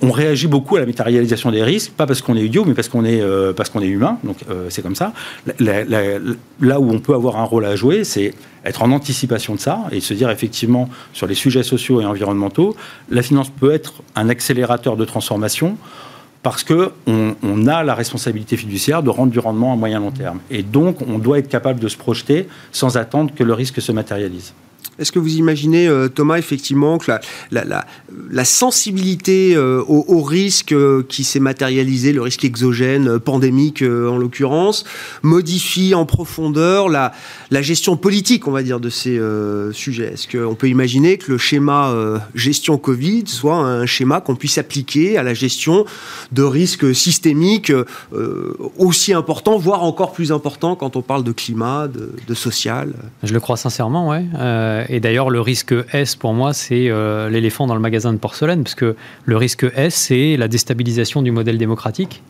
on réagit beaucoup à la matérialisation des risques, pas parce qu'on est idiot, mais parce qu'on est, euh, parce qu'on est humain. Donc euh, c'est comme ça. là où on peut avoir un rôle à jouer, c'est être en anticipation de ça et se dire effectivement sur les sujets sociaux et environnementaux, la finance peut être un accélérateur de transformation parce que on, a la responsabilité fiduciaire de rendre du rendement à moyen long terme. Et donc, on doit être capable de se projeter sans attendre que le risque se matérialise. Est-ce que vous imaginez, euh, Thomas, effectivement, que la, sensibilité euh, au, risque euh, qui s'est matérialisé, le risque exogène, pandémique en l'occurrence, modifie en profondeur la, gestion politique, on va dire, de ces sujets? Est-ce qu'on peut imaginer que le schéma gestion Covid soit un schéma qu'on puisse appliquer à la gestion de risques systémiques aussi importants, voire encore plus importants quand on parle de climat, de, de social? Je le crois sincèrement, oui et d'ailleurs, le risque S, pour moi, c'est euh, l'éléphant dans le magasin de porcelaine, parce que le risque S, c'est la déstabilisation du modèle démocratique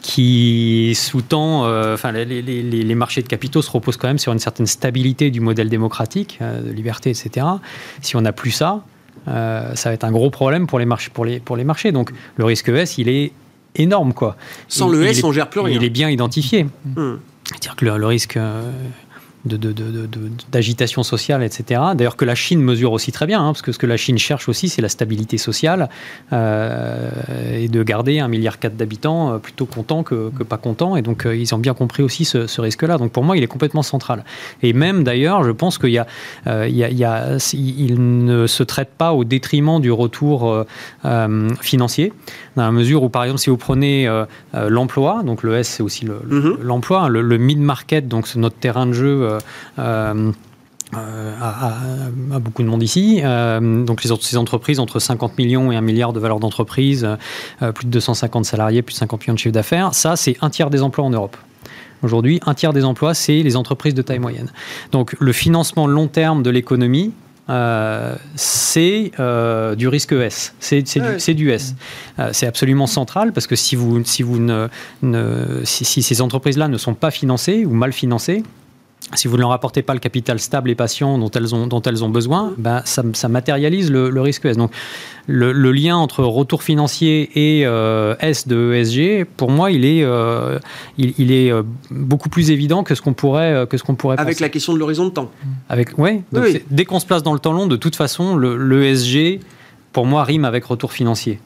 qui sous-tend, euh, enfin, les, marchés de capitaux se reposent quand même sur une certaine stabilité du modèle démocratique, euh, de liberté, etc. Si on n'a plus ça, ça va être un gros problème pour les, marchés, pour, les, pour les marchés. Donc le risque S, il est énorme. Quoi. Sans le S, on gère plus rien. Il est bien identifié. Hmm. C'est-à-dire que le, risque d'agitation sociale, etc. D'ailleurs que la Chine mesure aussi très bien, hein, parce que ce que la Chine cherche aussi, c'est la stabilité sociale euh, et de garder un milliard quatre d'habitants euh, plutôt contents que, pas contents. Et donc ils ont bien compris aussi ce, risque-là. Donc pour moi, il est complètement central. Et même d'ailleurs, je pense qu'il y a, il, y a, il, ne se traite pas au détriment du retour financier, dans la mesure où, par exemple, si vous prenez l'emploi, donc le S, c'est aussi mm-hmm. l'emploi, le, le mid-market, donc notre terrain de jeu euh, euh, à, beaucoup de monde ici. Euh, donc les, ces entreprises entre 50 millions et 1 milliard de valeur d'entreprise, plus de 250 salariés, plus de 50 millions de chiffre d'affaires, ça c'est un tiers des emplois en Europe. Aujourd'hui, un tiers des emplois, c'est les entreprises de taille moyenne. Donc le financement long terme de l'économie, c'est du risque ES, c'est du, S. c'est absolument central parce que si, vous, si, vous ne, si ces entreprises-là ne sont pas financées ou mal financées, si vous ne leur apportez pas le capital stable et patient dont elles ont, dont elles ont besoin, ben ça, ça, matérialise le, risque S. Donc, le, lien entre retour financier et euh, S de ESG, pour moi, il est, euh, il, est euh, beaucoup plus évident que ce qu'on pourrait, que ce qu'on pourrait Avec la question de l'horizon de temps. Avec, ouais, oui. Dès qu'on se place dans le temps long, de toute façon, l'ESG, pour moi, rime avec retour financier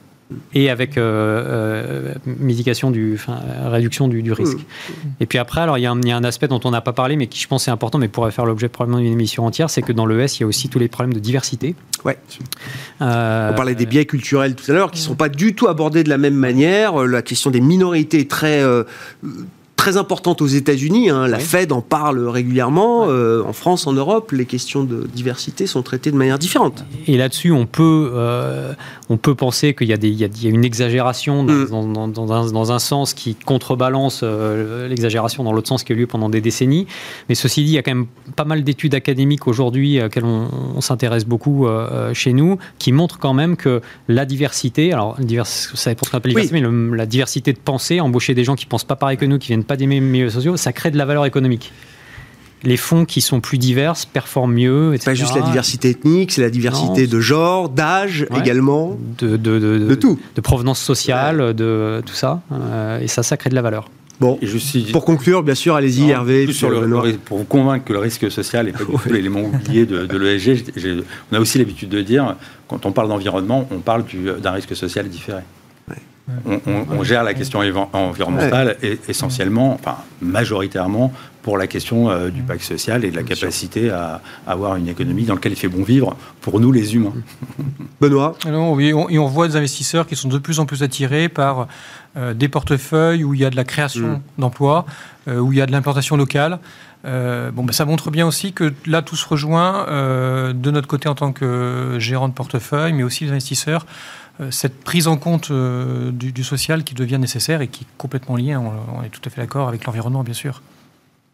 et avec euh, euh, mitigation du, enfin, réduction du, risque. Mmh. Et puis après, alors il y, a un, aspect dont on n'a pas parlé, mais qui je pense est important, mais pourrait faire l'objet probablement d'une émission entière, c'est que dans l'ES, il y a aussi tous les problèmes de diversité. Ouais. Euh, on parlait des biais culturels tout à l'heure, qui ne sont pas du tout abordés de la même manière. La question des minorités est très très importante aux États-Unis. Hein. La Fed en parle régulièrement. Euh, en France, en Europe, les questions de diversité sont traitées de manière différente. Et là-dessus, on peut, euh, on peut penser qu'il y, y, a une exagération dans, mm. dans, un, dans, un, sens qui contrebalance euh, l'exagération dans l'autre sens qui a eu lieu pendant des décennies. Mais ceci dit, il y a quand même pas mal d'études académiques aujourd'hui auxquelles on, on s'intéresse beaucoup chez nous, qui montrent quand même que la diversité, alors ça pour ce qu'on appelle diversité, mais la diversité de pensée, embaucher des gens qui pensent pas pareil que nous, qui viennent pas des milieux sociaux, ça crée de la valeur économique les fonds qui sont plus divers performent mieux, etc. Pas juste la diversité ethnique, c'est la diversité de genre, d'âge également, de, de, de, tout, de provenance sociale, de tout ça. Euh, et ça, ça crée de la valeur. Bon, pour conclure, bien sûr, allez-y, Hervé. Sur le, pour vous convaincre que le risque social n'est pas tout l'élément oublié de, de l'ESG, on a aussi l'habitude de dire, quand on parle d'environnement, on parle d'un risque social différé on, gère la question environnementale essentiellement, enfin majoritairement, pour la question euh, du pacte social et de la capacité à, avoir une économie dans laquelle il fait bon vivre pour nous les humains. Benoît? Oui, on, et on voit des investisseurs qui sont de plus en plus attirés par euh, des portefeuilles où il y a de la création mm. d'emplois, euh, où il y a de l'implantation locale. bon, ben, ça montre bien aussi que là, tout se rejoint de notre côté en tant que gérant de portefeuille, mais aussi les investisseurs. Euh, cette prise en compte euh, du, social qui devient nécessaire et qui est complètement liée, on, est tout à fait d'accord, avec l'environnement, bien sûr.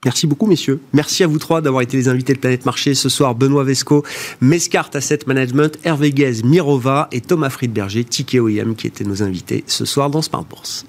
Merci beaucoup, messieurs. Merci à vous trois d'avoir été les invités de Planète Marché ce soir. Benoît Vesco, Mescart Asset Management, Hervé Guez, Mirova et Thomas Friedberger, Ticket OEM, qui étaient nos invités ce soir dans Smart Bourse.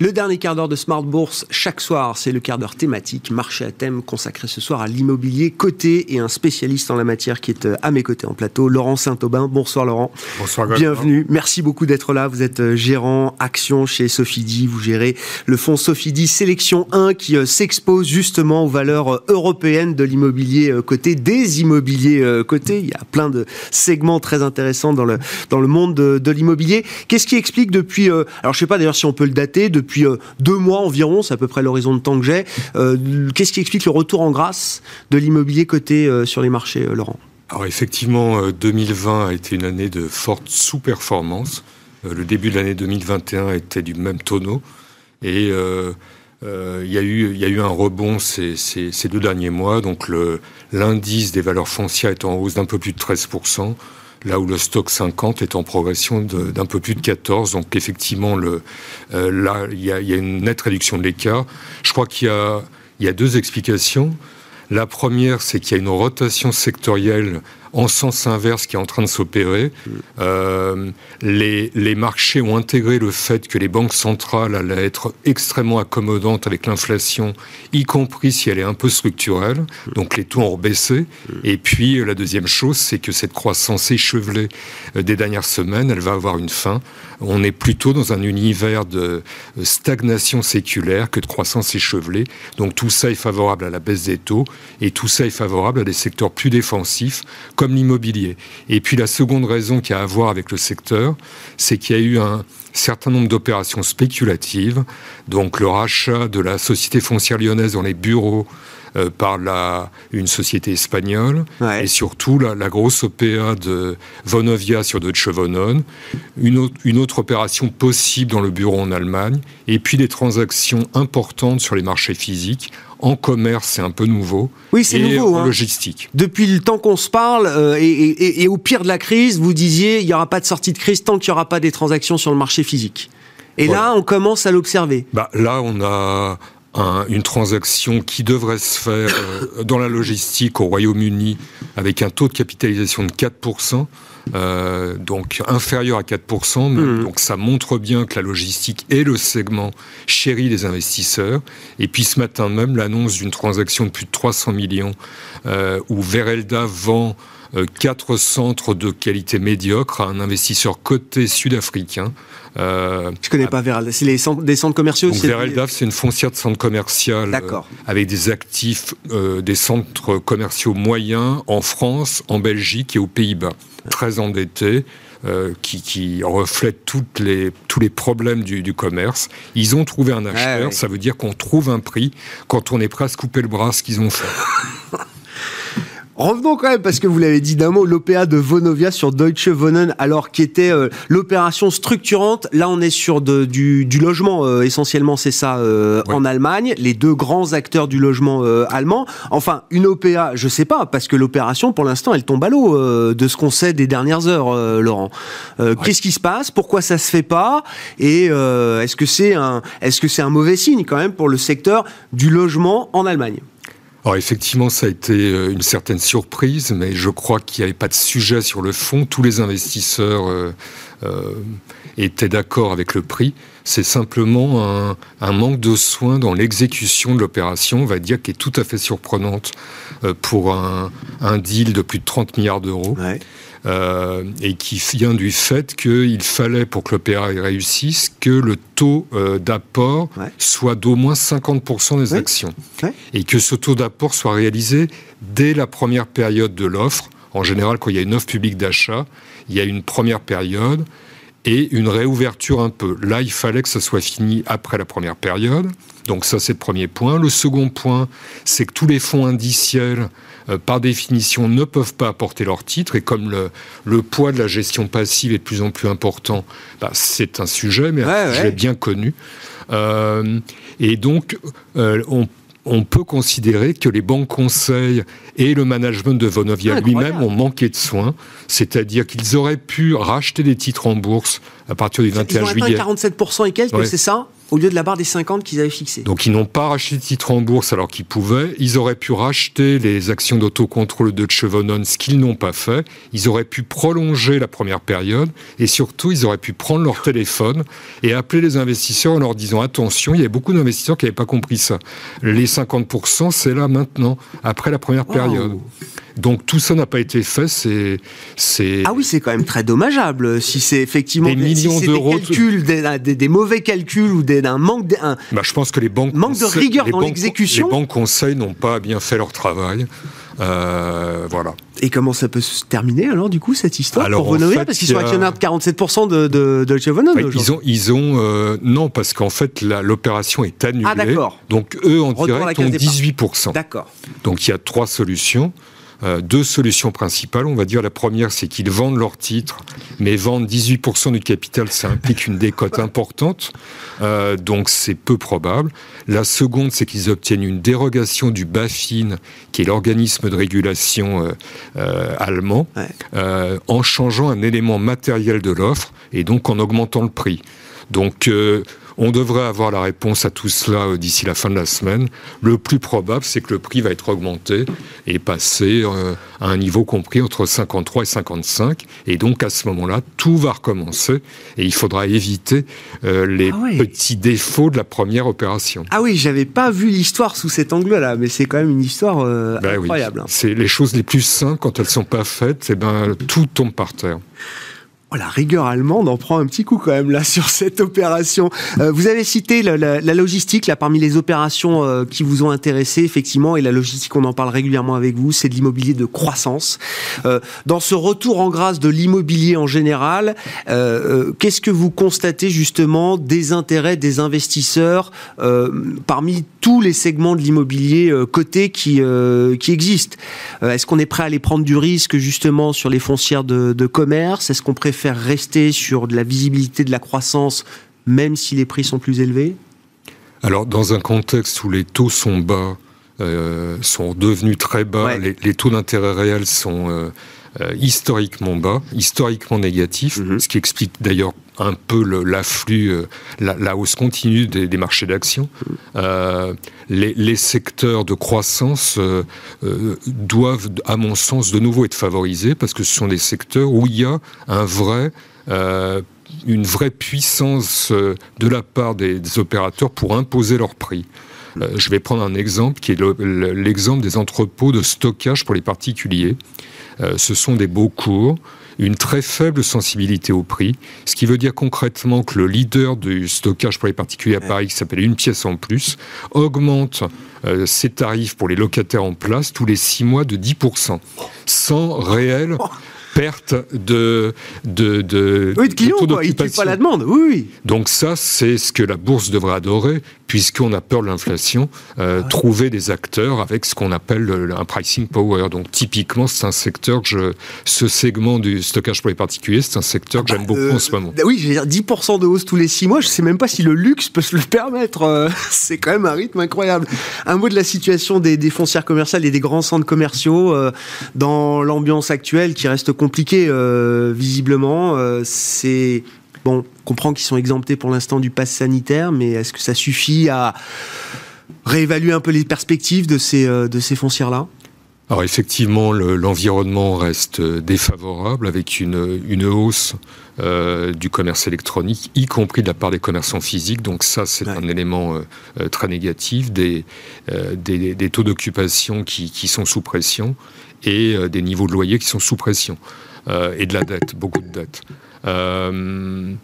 Le dernier quart d'heure de Smart Bourse, chaque soir, c'est le quart d'heure thématique, marché à thème, consacré ce soir à l'immobilier coté et un spécialiste en la matière qui est euh, à mes côtés en plateau, Laurent Saint-Aubin. Bonsoir Laurent. Bonsoir Bienvenue. Merci beaucoup d'être là. Vous êtes euh, gérant action chez Sofidi. Vous gérez le fonds Sofidi Sélection 1 qui euh, s'expose justement aux valeurs européennes de l'immobilier coté, des immobiliers cotés. Il y a plein de segments très intéressants dans le, dans le monde de, de l'immobilier. Qu'est-ce qui explique depuis, alors je sais pas d'ailleurs si on peut le dater, depuis depuis euh, deux mois environ, c'est à peu près l'horizon de temps que j'ai. Euh, qu'est-ce qui explique le retour en grâce de l'immobilier coté euh, sur les marchés, Laurent? Alors effectivement, 2020 a été une année de forte sous-performance. le début de l'année 2021 était du même tonneau. Et il y, a eu, un rebond ces, ces deux derniers mois. Donc l'indice des valeurs foncières est en hausse d'un peu plus de 13% là où le stock 50 est en progression d'un peu plus de 14. Donc effectivement, euh, là, il y, a, une nette réduction de l'écart. Je crois qu'il y a, deux explications. La première, c'est qu'il y a une rotation sectorielle en sens inverse qui est en train de s'opérer. Euh, les, les, marchés ont intégré le fait que les banques centrales allaient être extrêmement accommodantes avec l'inflation, y compris si elle est un peu structurelle. Donc les taux ont rebaissé. Et puis la deuxième chose, c'est que cette croissance échevelée euh, des dernières semaines, elle va avoir une fin. On est plutôt dans un univers de stagnation séculaire que de croissance échevelée. Donc tout ça est favorable à la baisse des taux et tout ça est favorable à des secteurs plus défensifs comme l'immobilier. Et puis la seconde raison qui a à voir avec le secteur, c'est qu'il y a eu un certain nombre d'opérations spéculatives, donc le rachat de la société foncière lyonnaise dans les bureaux euh, par la, une société espagnole, et surtout la, la, grosse OPA de Vonovia sur Deutsche Wohnen, une, autre, une autre opération possible dans le bureau en Allemagne, et puis des transactions importantes sur les marchés physiques en commerce, c'est un peu nouveau. Oui, c'est nouveau. En hein. logistique. Depuis le temps qu'on se parle, euh, et, et, et, au pire de la crise, vous disiez, il n'y aura pas de sortie de crise tant qu'il n'y aura pas des transactions sur le marché physique. Et voilà. là, on commence à l'observer. Bah, là, on a un, une transaction qui devrait se faire euh, dans la logistique au Royaume-Uni avec un taux de capitalisation de 4%. Euh, donc inférieur à 4%. Mmh. Donc ça montre bien que la logistique est le segment chéri des investisseurs. Et puis ce matin même, l'annonce d'une transaction de plus de 300 millions euh, où Verelda vend euh, quatre centres de qualité médiocre à un investisseur coté sud-africain. Euh, Je connais pas Verelda. C'est les centres, des centres commerciaux. Donc Verelda, c'est une foncière de centre commercial euh, avec des actifs, euh, des centres commerciaux moyens en France, en Belgique et aux Pays-Bas, très endettés. Euh, qui, qui, reflète toutes les, tous les problèmes du, du, commerce. Ils ont trouvé un acheteur, ah, oui. ça veut dire qu'on trouve un prix quand on est prêt à se couper le bras, ce qu'ils ont fait. Revenons quand même, parce que vous l'avez dit d'un mot, l'OPA de Vonovia sur Deutsche Wohnen, alors qui était euh, l'opération structurante. Là, on est sur de, du, du, logement, euh, essentiellement, c'est ça, euh, ouais. en Allemagne. Les deux grands acteurs du logement euh, allemand. Enfin, une OPA, je sais pas, parce que l'opération, pour l'instant, elle tombe à l'eau euh, de ce qu'on sait des dernières heures, Laurent. Ouais. Qu'est-ce qui se passe? Pourquoi ça se fait pas? Et est-ce que c'est un, est-ce que c'est un mauvais signe quand même pour le secteur du logement en Allemagne? Effectivement, ça a été euh, une certaine surprise, mais je crois qu'il n'y avait pas de sujet sur le fond. Tous les investisseurs euh, euh, étaient d'accord avec le prix. C'est simplement un, manque de soin dans l'exécution de l'opération, on va dire, qui est tout à fait surprenante pour un, deal de plus de 30 milliards d'euros. Euh, et qui vient du fait qu'il fallait, pour que l'opéra réussisse, que le taux euh, d'apport ouais. soit d'au moins 50% des actions. Ouais. Et que ce taux d'apport soit réalisé dès la première période de l'offre. En général, quand il y a une offre publique d'achat, il y a une première période et une réouverture un peu. Là, il fallait que ça soit fini après la première période. Donc ça, c'est le premier point. Le second point, c'est que tous les fonds indiciels euh, par définition, ne peuvent pas apporter leur titre. Et comme le, le, poids de la gestion passive est de plus en plus important, bah, c'est un sujet, mais ouais, un sujet bien connu. Euh, et donc, euh, on on peut considérer que les banques conseils et le management de Vonovia ah, lui-même ont manqué de soins, c'est-à-dire qu'ils auraient pu racheter des titres en bourse à partir du 21 Ils juillet. 47% et quelques, ouais. c'est ça au lieu de la barre des 50 qu'ils avaient fixée. Donc ils n'ont pas racheté de titres en bourse alors qu'ils pouvaient. Ils auraient pu racheter les actions d'autocontrôle de Chevonon, ce qu'ils n'ont pas fait. Ils auraient pu prolonger la première période et surtout ils auraient pu prendre leur téléphone et appeler les investisseurs en leur disant attention, il y a beaucoup d'investisseurs qui n'avaient pas compris ça. Les 50%, c'est là maintenant, après la première période. Donc tout ça n'a pas été fait. C'est. Ah oui, c'est quand même très dommageable si c'est effectivement des millions si d'euros. Des, calculs, des, des, des, mauvais calculs ou d'un manque, un, bah, je pense que les banques manque de rigueur dans l'exécution. Les banques conseils n'ont pas bien fait leur travail. Euh, voilà. Et comment ça peut se terminer alors du coup cette histoire alors, pour Vonovia? parce qu'ils sont actionnaires de 47% de, de, de Vonovia enfin, Ils ont, ils ont euh, non parce qu'en fait l'opération est annulée. Ah d'accord. Donc eux en direct ont 18%. D'accord. Donc il y a trois solutions. Euh, deux solutions principales. On va dire la première, c'est qu'ils vendent leurs titres, mais vendre 18% du capital, ça implique une décote importante, euh, donc c'est peu probable. La seconde, c'est qu'ils obtiennent une dérogation du BaFin, qui est l'organisme de régulation euh, allemand, ouais. En changeant un élément matériel de l'offre et donc en augmentant le prix. Donc on devrait avoir la réponse à tout cela d'ici la fin de la semaine. Le plus probable, c'est que le prix va être augmenté et passer à un niveau compris entre 53 et 55. Et donc à ce moment-là, tout va recommencer et il faudra éviter les ah petits défauts de la première opération. Ah oui, j'avais pas vu l'histoire sous cet angle-là, mais c'est quand même une histoire ben incroyable. C'est les choses les plus simples quand elles sont pas faites, et eh ben tout tombe par terre. Oh, la rigueur allemande en prend un petit coup quand même là sur cette opération. Euh, vous avez cité la, logistique là parmi les opérations euh, qui vous ont intéressé effectivement et la logistique on en parle régulièrement avec vous, c'est de l'immobilier de croissance. Euh, dans ce retour en grâce de l'immobilier en général, qu'est-ce que vous constatez justement des intérêts des investisseurs parmi tous les segments de l'immobilier coté qui qui existent? Est-ce qu'on est prêt à aller prendre du risque justement sur les foncières de, de commerce? Est-ce qu'on préfère faire rester sur de la visibilité de la croissance, même si les prix sont plus élevés? Alors, dans un contexte où les taux sont bas, euh, sont devenus très bas, les, taux d'intérêt réels sont euh, euh, historiquement bas, historiquement négatifs, mhm. ce qui explique d'ailleurs un peu l'afflux, la, hausse continue des, marchés d'actions. Mhm. les, secteurs de croissance doivent, à mon sens, de nouveau être favorisés parce que ce sont des secteurs où il y a un vrai une vraie puissance de la part des, opérateurs pour imposer leurs prix. je vais prendre un exemple qui est l'exemple des entrepôts de stockage pour les particuliers. Euh, ce sont des beaux cours, une très faible sensibilité au prix, ce qui veut dire concrètement que le leader du stockage pour les particuliers à Paris, qui s'appelle une pièce en plus, augmente euh, ses tarifs pour les locataires en place tous les six mois de 10%, sans réel perte de de de, oui, de clients, quoi. Ils pas la demande. Oui, oui. Donc ça, c'est ce que la bourse devrait adorer, puisqu'on a peur de l'inflation. Euh, ah trouver des acteurs avec ce qu'on appelle un pricing power. Donc typiquement, c'est un secteur que je, ce segment du stockage pour les particuliers, c'est un secteur que j'aime beaucoup en ce moment. Bah oui, veux dire 10% de hausse tous les 6 mois. Je sais même pas si le luxe peut se le permettre. Euh, c'est quand même un rythme incroyable. Un mot de la situation des, des foncières commerciales et des grands centres commerciaux euh, dans l'ambiance actuelle qui reste compliqué euh, visiblement. Euh, c'est bon, on comprend qu'ils sont exemptés pour l'instant du pass sanitaire, mais est-ce que ça suffit à réévaluer un peu les perspectives de ces, euh, de ces foncières-là? Alors effectivement, l'environnement reste défavorable avec une, une hausse du commerce électronique, y compris de la part des commerçants physiques. Donc ça, c'est un élément très négatif. Des, des, des taux d'occupation qui, qui, sont sous pression et des niveaux de loyer qui sont sous pression. Euh, et de la dette, beaucoup de dette. Euh,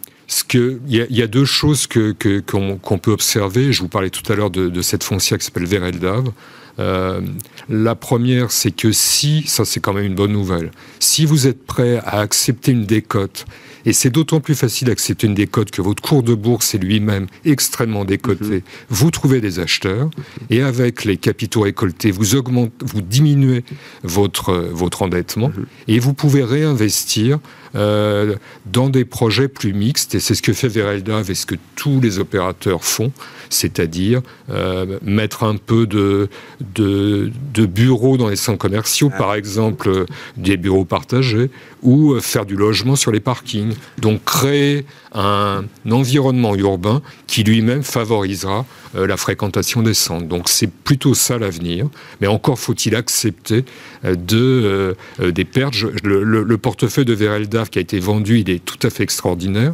il y, a deux choses qu'on que, qu'on peut observer. Je vous parlais tout à l'heure de, de, cette foncière qui s'appelle Vereldave. Euh, la première, c'est que si, ça c'est quand même une bonne nouvelle, si vous êtes prêt à accepter une décote et c'est d'autant plus facile d'accepter une décote que votre cours de bourse est lui-même extrêmement décoté. Mhm. Vous trouvez des acheteurs et avec les capitaux récoltés, vous augmentez, vous diminuez votre, votre endettement mhm. et vous pouvez réinvestir euh, dans des projets plus mixtes. Et c'est ce que fait Verelda et ce que tous les opérateurs font, c'est-à-dire euh, mettre un peu de, de, de, bureaux dans les centres commerciaux, par exemple des bureaux partagés, ou faire du logement sur les parkings. Donc créer un environnement urbain qui lui-même favorisera euh, la fréquentation des centres. Donc c'est plutôt ça l'avenir. Mais encore faut-il accepter euh, de, euh, des pertes. le, portefeuille de Vereldav qui a été vendu, il est tout à fait extraordinaire.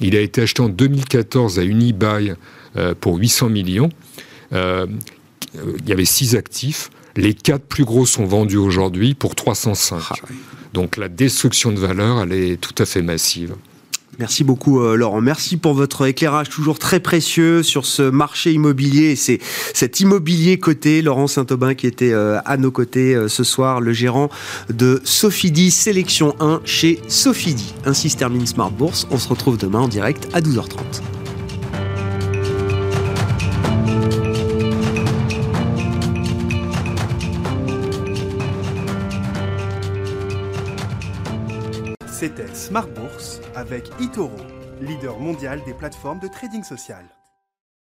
Il a été acheté en 2014 à Unibail pour 800 millions. il y avait six actifs. Les quatre plus gros sont vendus aujourd'hui pour 305. Donc la destruction de valeur, elle est tout à fait massive. Merci beaucoup euh, Laurent. Merci pour votre éclairage toujours très précieux sur ce marché immobilier et c'est cet immobilier côté. Laurent Saint-Aubin qui était euh, à nos côtés euh, ce soir, le gérant de Sophidi Sélection 1 chez Sophidi. Ainsi se termine Smart Bourse. On se retrouve demain en direct à 12h30. C'était Smart Bourse avec Itoro, leader mondial des plateformes de trading social.